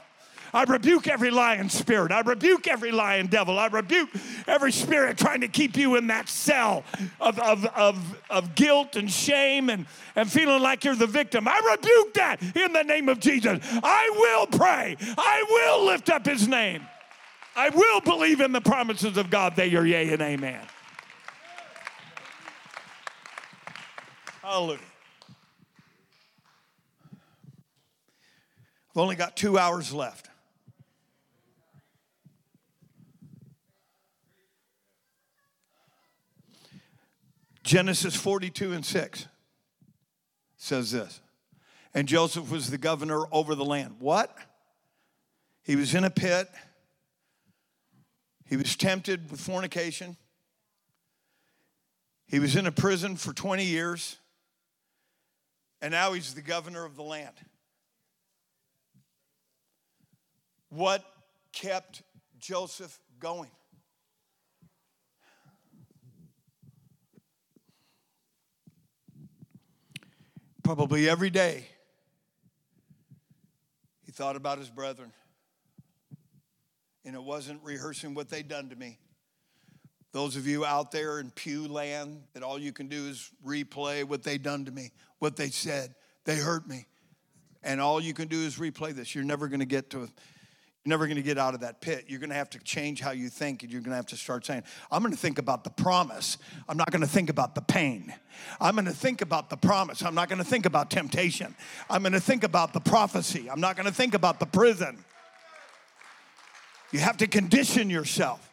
I rebuke every lying spirit. I rebuke every lying devil. I rebuke every spirit trying to keep you in that cell of, of, of, of guilt and shame and, and feeling like you're the victim. I rebuke that in the name of Jesus. I will pray. I will lift up his name. I will believe in the promises of God. They are yea and amen. Hallelujah. I've only got two hours left. Genesis 42 and 6 says this. And Joseph was the governor over the land. What? He was in a pit. He was tempted with fornication. He was in a prison for 20 years. And now he's the governor of the land. What kept Joseph going? Probably every day, he thought about his brethren. And it wasn't rehearsing what they'd done to me. Those of you out there in pew land that all you can do is replay what they done to me, what they said. They hurt me. And all you can do is replay this. You're never going to get to you're never going to get out of that pit. You're going to have to change how you think, and you're going to have to start saying, I'm going to think about the promise. I'm not going to think about the pain. I'm going to think about the promise. I'm not going to think about temptation. I'm going to think about the prophecy. I'm not going to think about the prison. You have to condition yourself.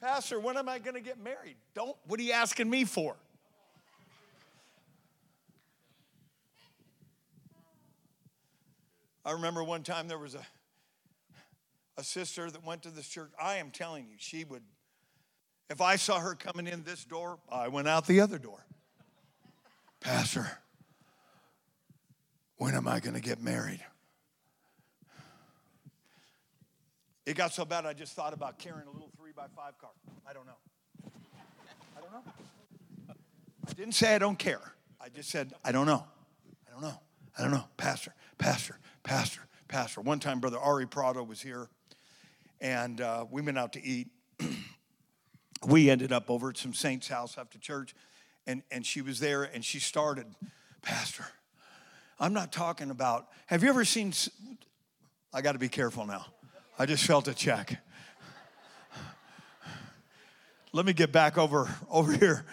Pastor, when am I going to get married? Don't, what are you asking me for? I remember one time there was a, a sister that went to this church. I am telling you, she would, if I saw her coming in this door, I went out the other door. Pastor, when am I going to get married? It got so bad I just thought about carrying a little three by five car. I don't know. I don't know. I didn't say I don't care. I just said, I don't know. I don't know. I don't know. Pastor, pastor, pastor, pastor. One time, Brother Ari Prado was here, and uh, we went out to eat. *clears throat* we ended up over at some saint's house after church, and, and she was there, and she started, Pastor, I'm not talking about, have you ever seen, I got to be careful now. I just felt a check. let me get back over over here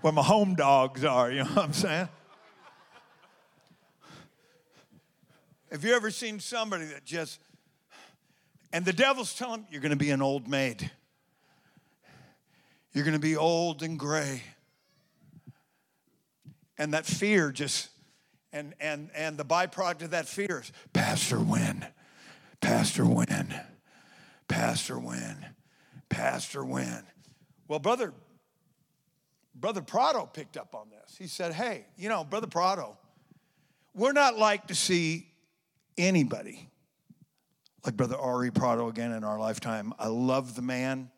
where my home dogs are. You know what I'm saying? Have you ever seen somebody that just, and the devil's telling them, you're going to be an old maid. You're going to be old and gray. And that fear just, and, and, and the byproduct of that fear is, Pastor, when? Pastor, when? Pastor, when? Pastor, when? Well, brother, brother Prado picked up on this. He said, hey, you know, brother Prado, we're not like to see anybody like Brother Ari Prado again in our lifetime. I love the man.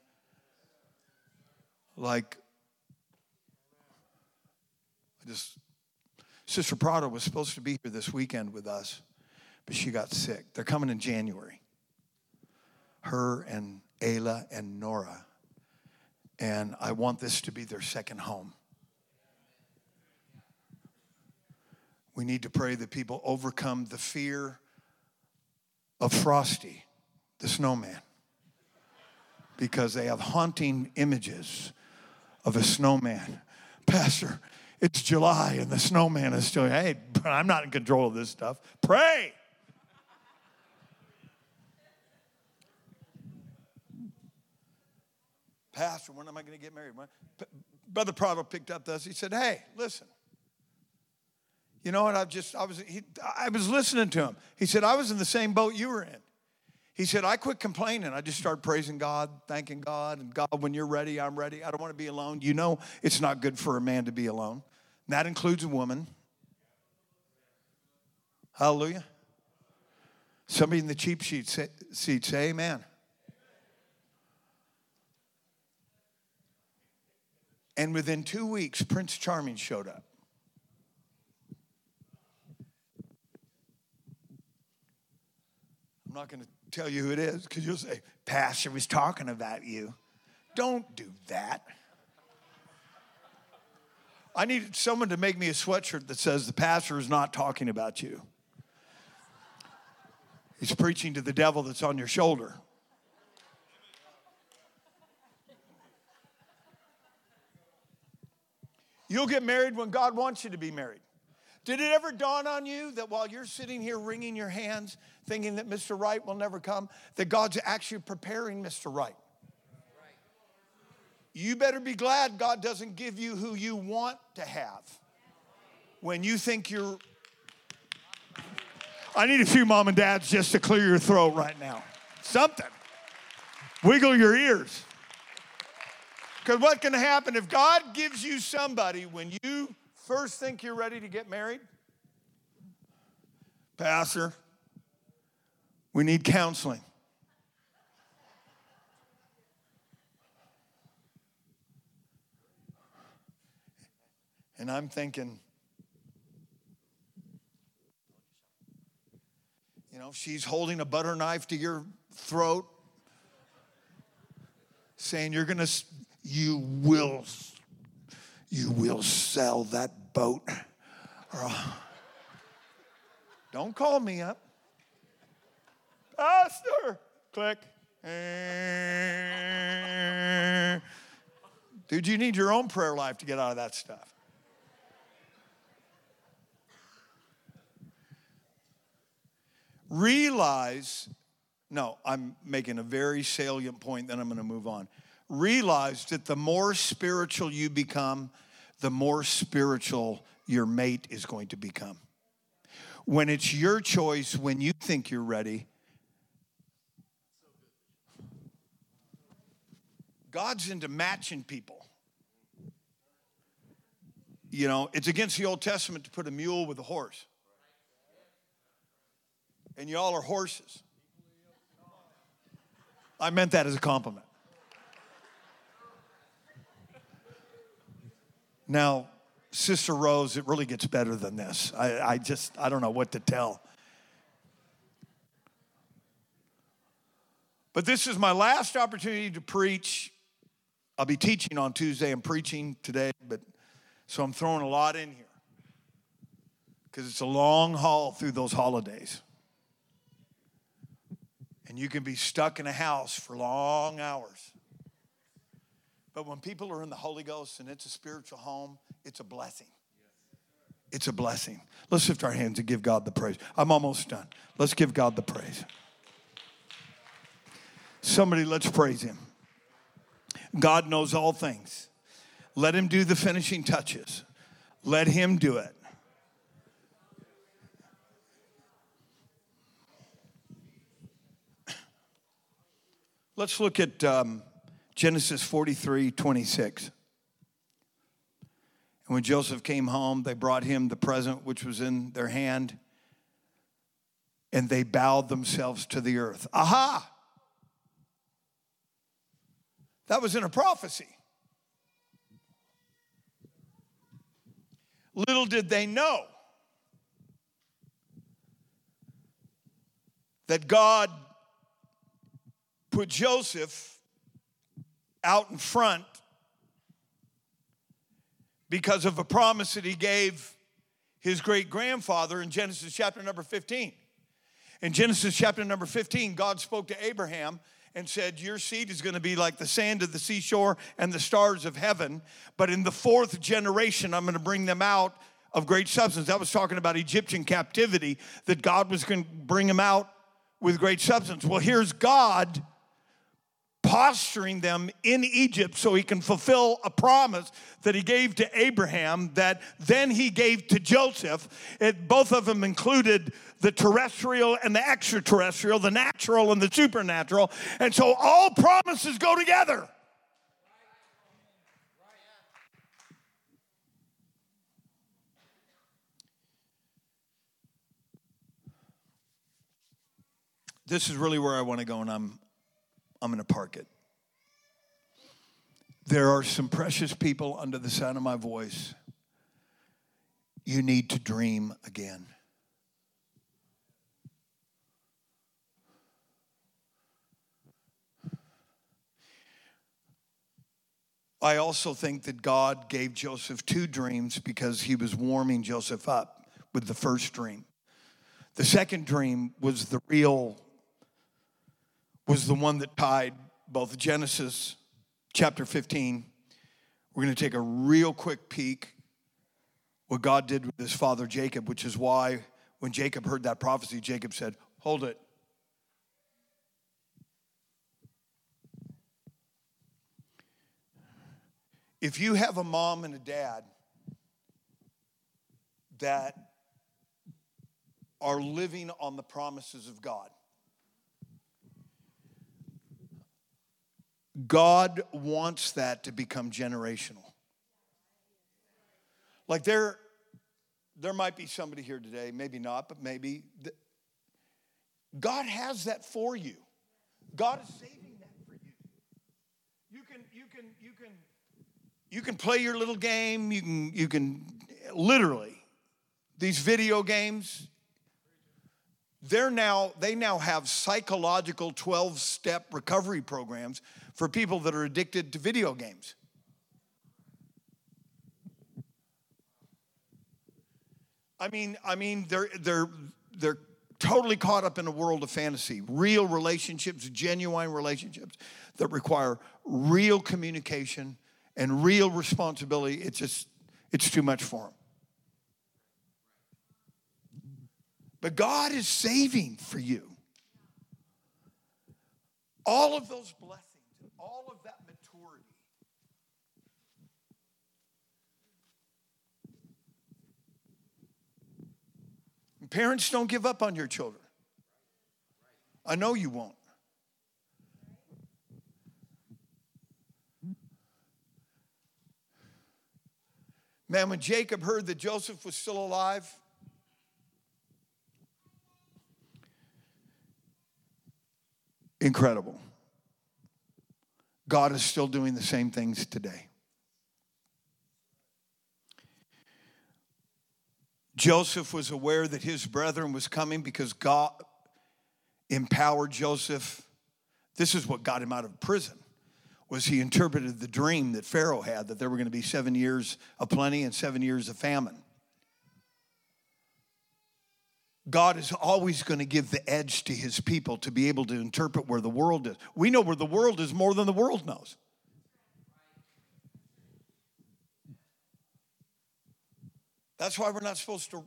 Like, I just, Sister Prado was supposed to be here this weekend with us, but she got sick. They're coming in January. Her and Ayla and Nora. And I want this to be their second home. We need to pray that people overcome the fear of Frosty, the snowman, because they have haunting images of a snowman. Pastor, it's July and the snowman is still, hey, but I'm not in control of this stuff. Pray. Pastor, when am I going to get married? Brother Prado picked up this. He said, Hey, listen, you know what? I just I was he, I was listening to him. He said I was in the same boat you were in. He said I quit complaining. I just started praising God, thanking God, and God, when you're ready, I'm ready. I don't want to be alone. You know, it's not good for a man to be alone. And that includes a woman. Hallelujah. Somebody in the cheap seat say, seat say amen. And within two weeks, Prince Charming showed up. Not going to tell you who it is because you'll say, Pastor was talking about you. Don't do that. I need someone to make me a sweatshirt that says, The pastor is not talking about you. He's preaching to the devil that's on your shoulder. You'll get married when God wants you to be married. Did it ever dawn on you that while you're sitting here wringing your hands, thinking that Mr. Right will never come, that God's actually preparing Mr. Right? You better be glad God doesn't give you who you want to have when you think you're. I need a few mom and dads just to clear your throat right now. Something. Wiggle your ears. Because going to happen if God gives you somebody when you first think you're ready to get married? Pastor, we need counseling. And I'm thinking, you know, she's holding a butter knife to your throat, saying, You're going to, you will you will sell that boat. Uh, don't call me up. Pastor, click. *laughs* Dude, you need your own prayer life to get out of that stuff. Realize, no, I'm making a very salient point, then I'm going to move on realize that the more spiritual you become, the more spiritual your mate is going to become. When it's your choice, when you think you're ready, God's into matching people. You know, it's against the Old Testament to put a mule with a horse. And y'all are horses. I meant that as a compliment. Now, Sister Rose, it really gets better than this. I, I just, I don't know what to tell. But this is my last opportunity to preach. I'll be teaching on Tuesday. I'm preaching today, but so I'm throwing a lot in here because it's a long haul through those holidays. And you can be stuck in a house for long hours. But when people are in the Holy Ghost and it's a spiritual home, it's a blessing. It's a blessing. Let's lift our hands and give God the praise. I'm almost done. Let's give God the praise. Somebody, let's praise Him. God knows all things. Let Him do the finishing touches. Let Him do it. Let's look at um, Genesis 43 26. And when Joseph came home, they brought him the present which was in their hand, and they bowed themselves to the earth. Aha! That was in a prophecy. Little did they know that God put Joseph out in front because of a promise that he gave his great grandfather in Genesis chapter number 15. In Genesis chapter number 15, God spoke to Abraham and said, Your seed is going to be like the sand of the seashore and the stars of heaven. But in the fourth generation, I'm going to bring them out of great substance. That was talking about Egyptian captivity, that God was going to bring them out with great substance. Well, here's God posturing them in Egypt so he can fulfill a promise that he gave to Abraham that then he gave to Joseph. It, both of them included the terrestrial and the extraterrestrial, the natural and the supernatural. And so all promises go together. This is really where I want to go, and I'm I'm going to park it. There are some precious people under the sound of my voice. You need to dream again. I also think that God gave Joseph two dreams because he was warming Joseph up with the first dream. The second dream was the real was the mm-hmm. one that tied both Genesis chapter 15. We're going to take a real quick peek what God did with his father Jacob, which is why when Jacob heard that prophecy, Jacob said, Hold it. If you have a mom and a dad that are living on the promises of God, God wants that to become generational. Like there, there might be somebody here today, maybe not, but maybe. God has that for you. God is saving that for you. You can, you can, you can, you can play your little game. You can, you can literally these video games they're now they now have psychological 12 step recovery programs for people that are addicted to video games. I mean i mean they're they're they're totally caught up in a world of fantasy. Real relationships genuine relationships that require real communication and real responsibility. It's just it's too much for them But God is saving for you. All of those blessings all of that maturity. parents, don't give up on your children. I know you won't. Man, when Jacob heard that Joseph was still alive, Incredible. God is still doing the same things today. Joseph was aware that his brethren was coming because God empowered Joseph. This is what got him out of prison. Was he interpreted the dream that Pharaoh had that there were going to be 7 years of plenty and 7 years of famine. God is always going to give the edge to his people to be able to interpret where the world is. We know where the world is more than the world knows. That's why we're not supposed to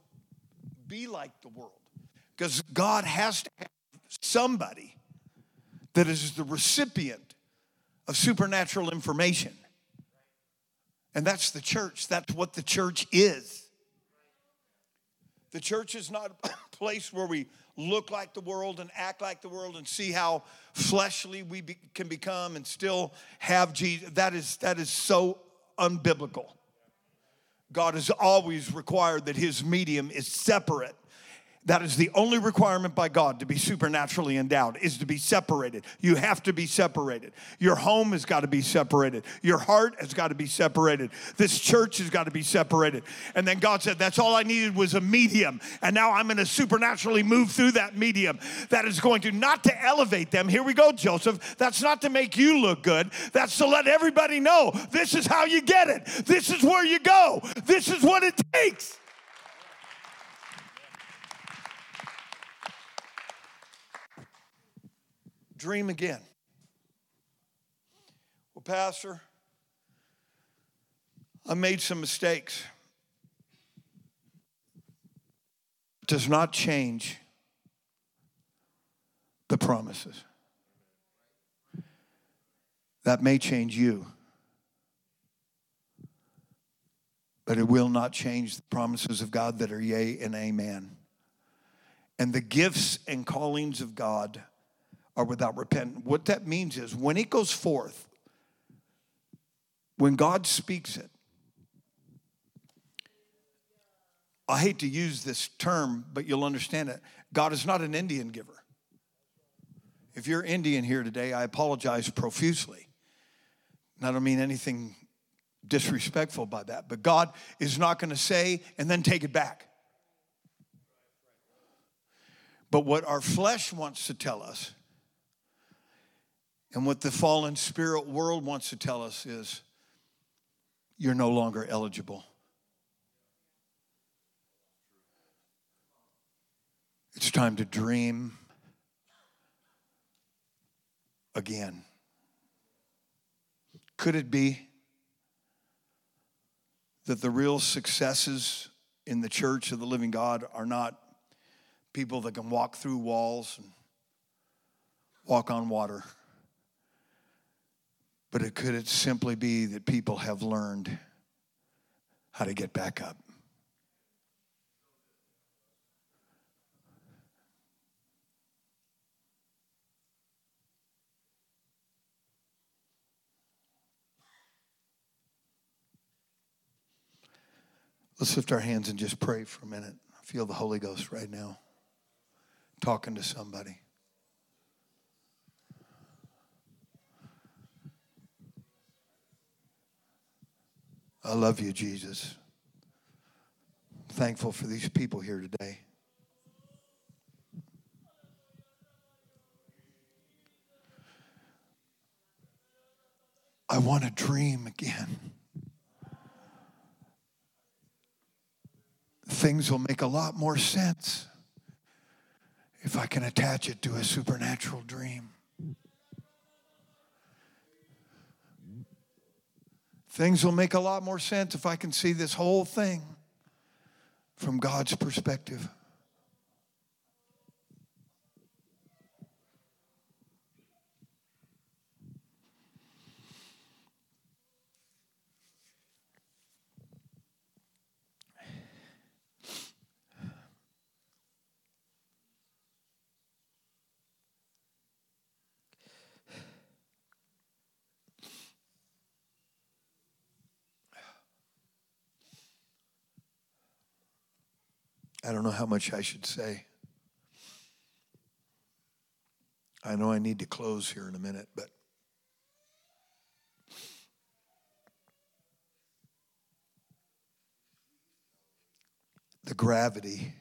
be like the world, because God has to have somebody that is the recipient of supernatural information. And that's the church, that's what the church is. The church is not a *coughs* place where we look like the world and act like the world and see how fleshly we be, can become and still have Jesus. That is, that is so unbiblical. God has always required that his medium is separate that is the only requirement by God to be supernaturally endowed is to be separated. You have to be separated. Your home has got to be separated. Your heart has got to be separated. This church has got to be separated. And then God said, That's all I needed was a medium. And now I'm going to supernaturally move through that medium that is going to not to elevate them. Here we go, Joseph. That's not to make you look good. That's to let everybody know this is how you get it. This is where you go. This is what it takes. Dream again. Well, Pastor, I made some mistakes. Does not change the promises. That may change you, but it will not change the promises of God that are yea and amen. And the gifts and callings of God are without repentance. What that means is when it goes forth, when God speaks it, I hate to use this term, but you'll understand it. God is not an Indian giver. If you're Indian here today, I apologize profusely. And I don't mean anything disrespectful by that, but God is not going to say and then take it back. But what our flesh wants to tell us and what the fallen spirit world wants to tell us is you're no longer eligible. It's time to dream again. Could it be that the real successes in the church of the living God are not people that can walk through walls and walk on water? But it could it simply be that people have learned how to get back up. Let's lift our hands and just pray for a minute. I feel the Holy Ghost right now talking to somebody. I love you, Jesus. Thankful for these people here today. I want to dream again. Things will make a lot more sense if I can attach it to a supernatural dream. Things will make a lot more sense if I can see this whole thing from God's perspective. I don't know how much I should say. I know I need to close here in a minute, but the gravity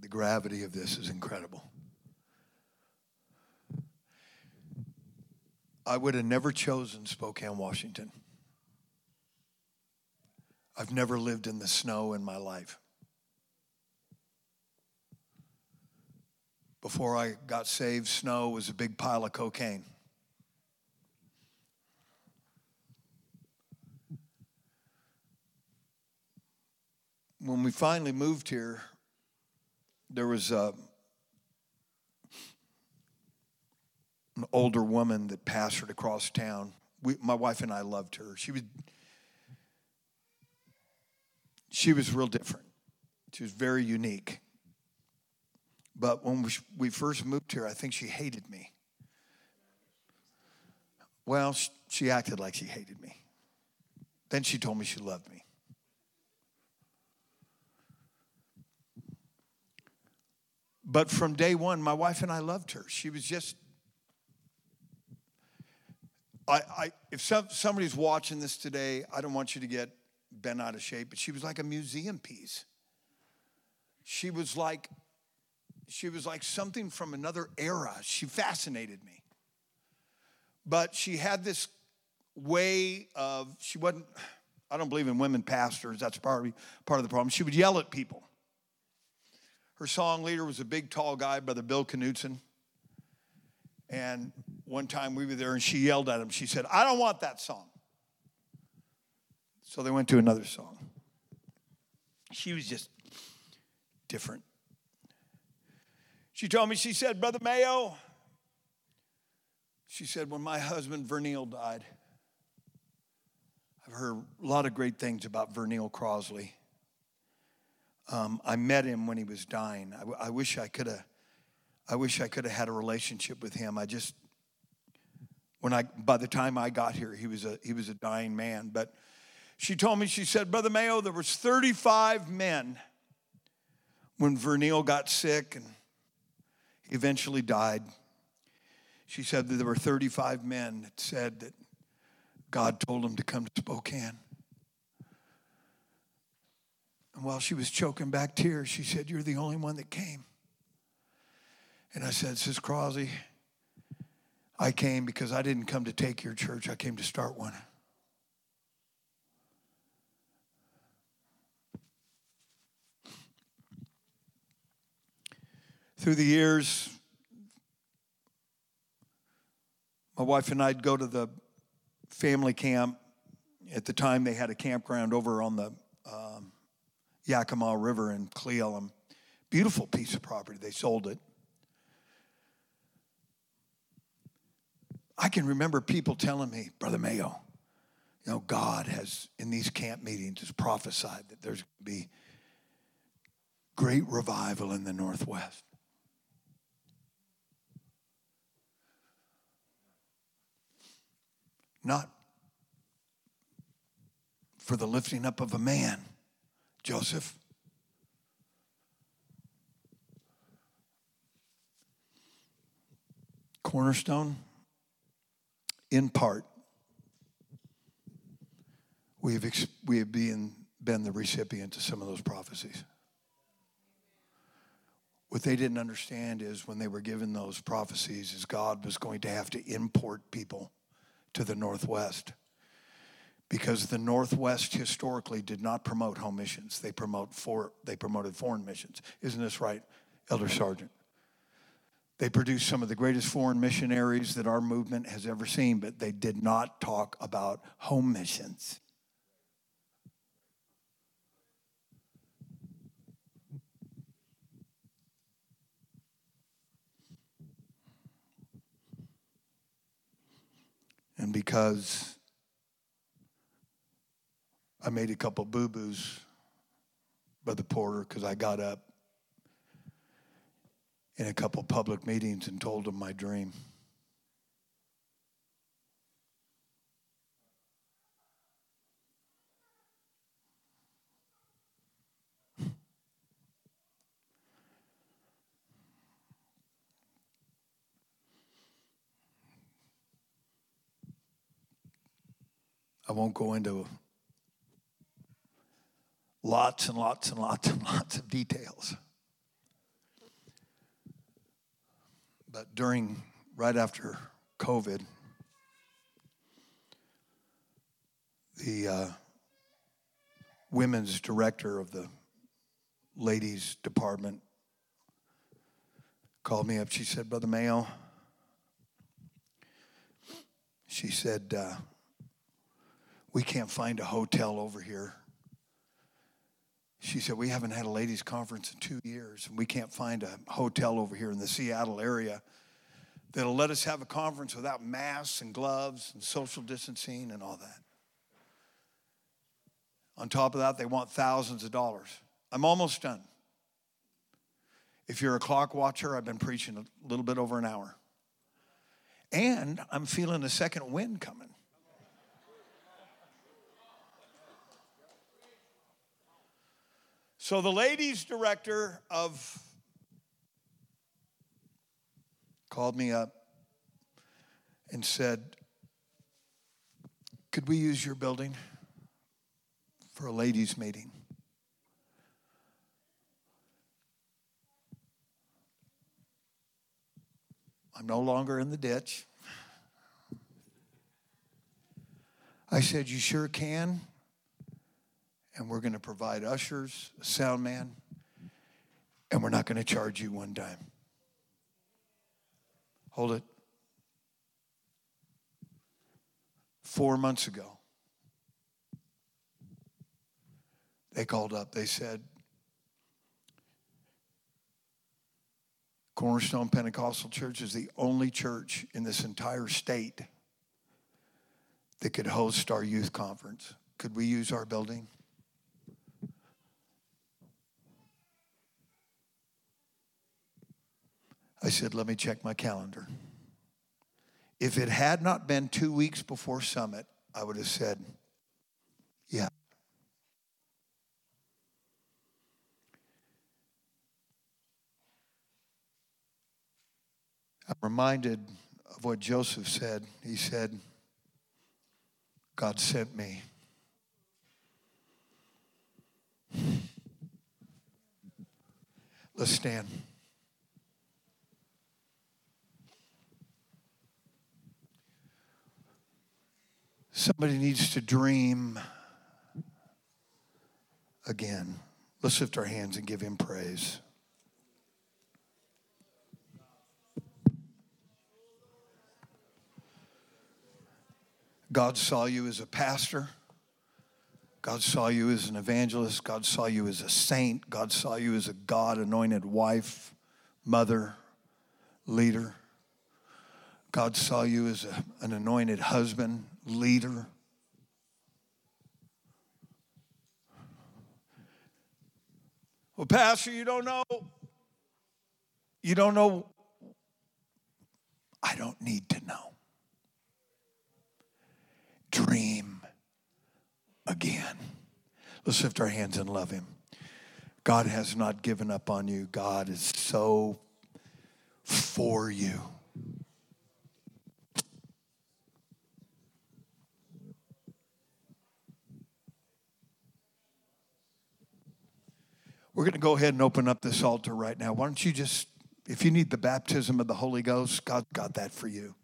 the gravity of this is incredible. I would have never chosen Spokane, Washington. I've never lived in the snow in my life. Before I got saved, snow was a big pile of cocaine. When we finally moved here, there was a an older woman that pastored across town. We, my wife and I loved her. She was she was real different. She was very unique. But when we, we first moved here, I think she hated me. Well, she, she acted like she hated me. Then she told me she loved me. But from day one, my wife and I loved her. She was just. I, I, if some, somebody's watching this today, I don't want you to get bent out of shape, but she was like a museum piece. She was like, she was like something from another era. She fascinated me. But she had this way of, she wasn't, I don't believe in women pastors, that's part of, part of the problem. She would yell at people. Her song leader was a big, tall guy, Brother Bill Knutson. And one time we were there and she yelled at him. She said, I don't want that song. So they went to another song. She was just different. She told me, she said, Brother Mayo, she said, when my husband Vernil died, I've heard a lot of great things about Vernil Crosley. Um, I met him when he was dying. I, I wish I could have. I wish I could have had a relationship with him. I just, when I, by the time I got here, he was a he was a dying man. But she told me, she said, Brother Mayo, there was 35 men when Vernil got sick and eventually died. She said that there were 35 men that said that God told him to come to Spokane. And while she was choking back tears, she said, You're the only one that came. And I said, Sis Crosby, I came because I didn't come to take your church, I came to start one. Through the years, my wife and I'd go to the family camp. At the time, they had a campground over on the um, Yakima River in Cle Elum. Beautiful piece of property. They sold it. I can remember people telling me, Brother Mayo, you know, God has, in these camp meetings, has prophesied that there's going to be great revival in the Northwest. Not for the lifting up of a man, Joseph. Cornerstone, in part, we have, ex- we have been, been the recipient of some of those prophecies. What they didn't understand is when they were given those prophecies, is God was going to have to import people to the Northwest because the Northwest historically did not promote home missions. They promote for they promoted foreign missions. Isn't this right, Elder Sergeant? They produced some of the greatest foreign missionaries that our movement has ever seen, but they did not talk about home missions. And because I made a couple boo boos by the porter because I got up in a couple public meetings and told them my dream. I won't go into lots and lots and lots and lots of details. But during, right after COVID, the uh, women's director of the ladies department called me up. She said, Brother Mayo, she said, uh, we can't find a hotel over here She said, We haven't had a ladies' conference in two years, and we can't find a hotel over here in the Seattle area that'll let us have a conference without masks and gloves and social distancing and all that. On top of that, they want thousands of dollars. I'm almost done. If you're a clock watcher, I've been preaching a little bit over an hour. And I'm feeling a second wind coming. So the ladies director of called me up and said, "Could we use your building for a ladies meeting?" I'm no longer in the ditch. I said, You sure can? And we're going to provide ushers, a sound man, and we're not going to charge you one dime. Hold it. Four months ago, they called up. They said, Cornerstone Pentecostal Church is the only church in this entire state that could host our youth conference. Could we use our building? I said, let me check my calendar. If it had not been two weeks before summit, I would have said, yeah. I'm reminded of what Joseph said. He said, God sent me. Let's stand. Somebody needs to dream again. Let's lift our hands and give him praise. God saw you as a pastor. God saw you as an evangelist. God saw you as a saint. God saw you as a God anointed wife, mother, leader. God saw you as a, an anointed husband, leader. Well, Pastor, you don't know. You don't know. I don't need to know dream again. Let's lift our hands and love Him. God has not given up on you, God is so for you. We're going to go ahead and open up this altar right now. Why don't you just, if you need the baptism of the Holy Ghost, God got that for you.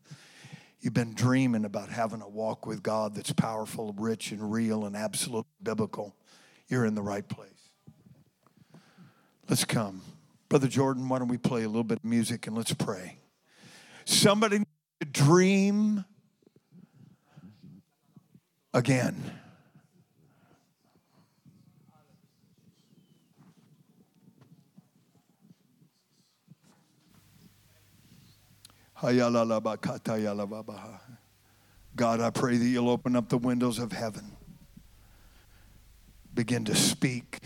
You've been dreaming about having a walk with God that's powerful, rich, and real, and absolute biblical. You're in the right place. Let's come. Brother Jordan, why don't we play a little bit of music and let's pray. Somebody to dream again. God, I pray that you'll open up the windows of heaven. Begin to speak.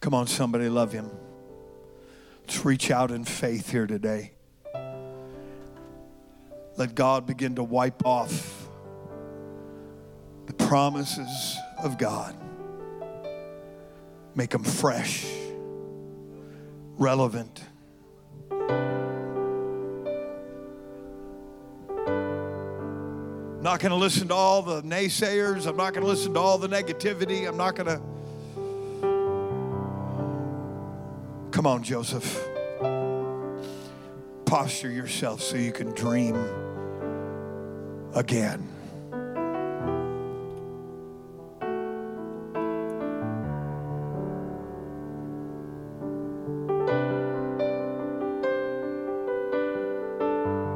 Come on, somebody love him. Let's reach out in faith here today. Let God begin to wipe off the promises of God. Make them fresh, relevant not going to listen to all the naysayers. I'm not going to listen to all the negativity. I'm not going to. Come on, Joseph. Posture yourself so you can dream again.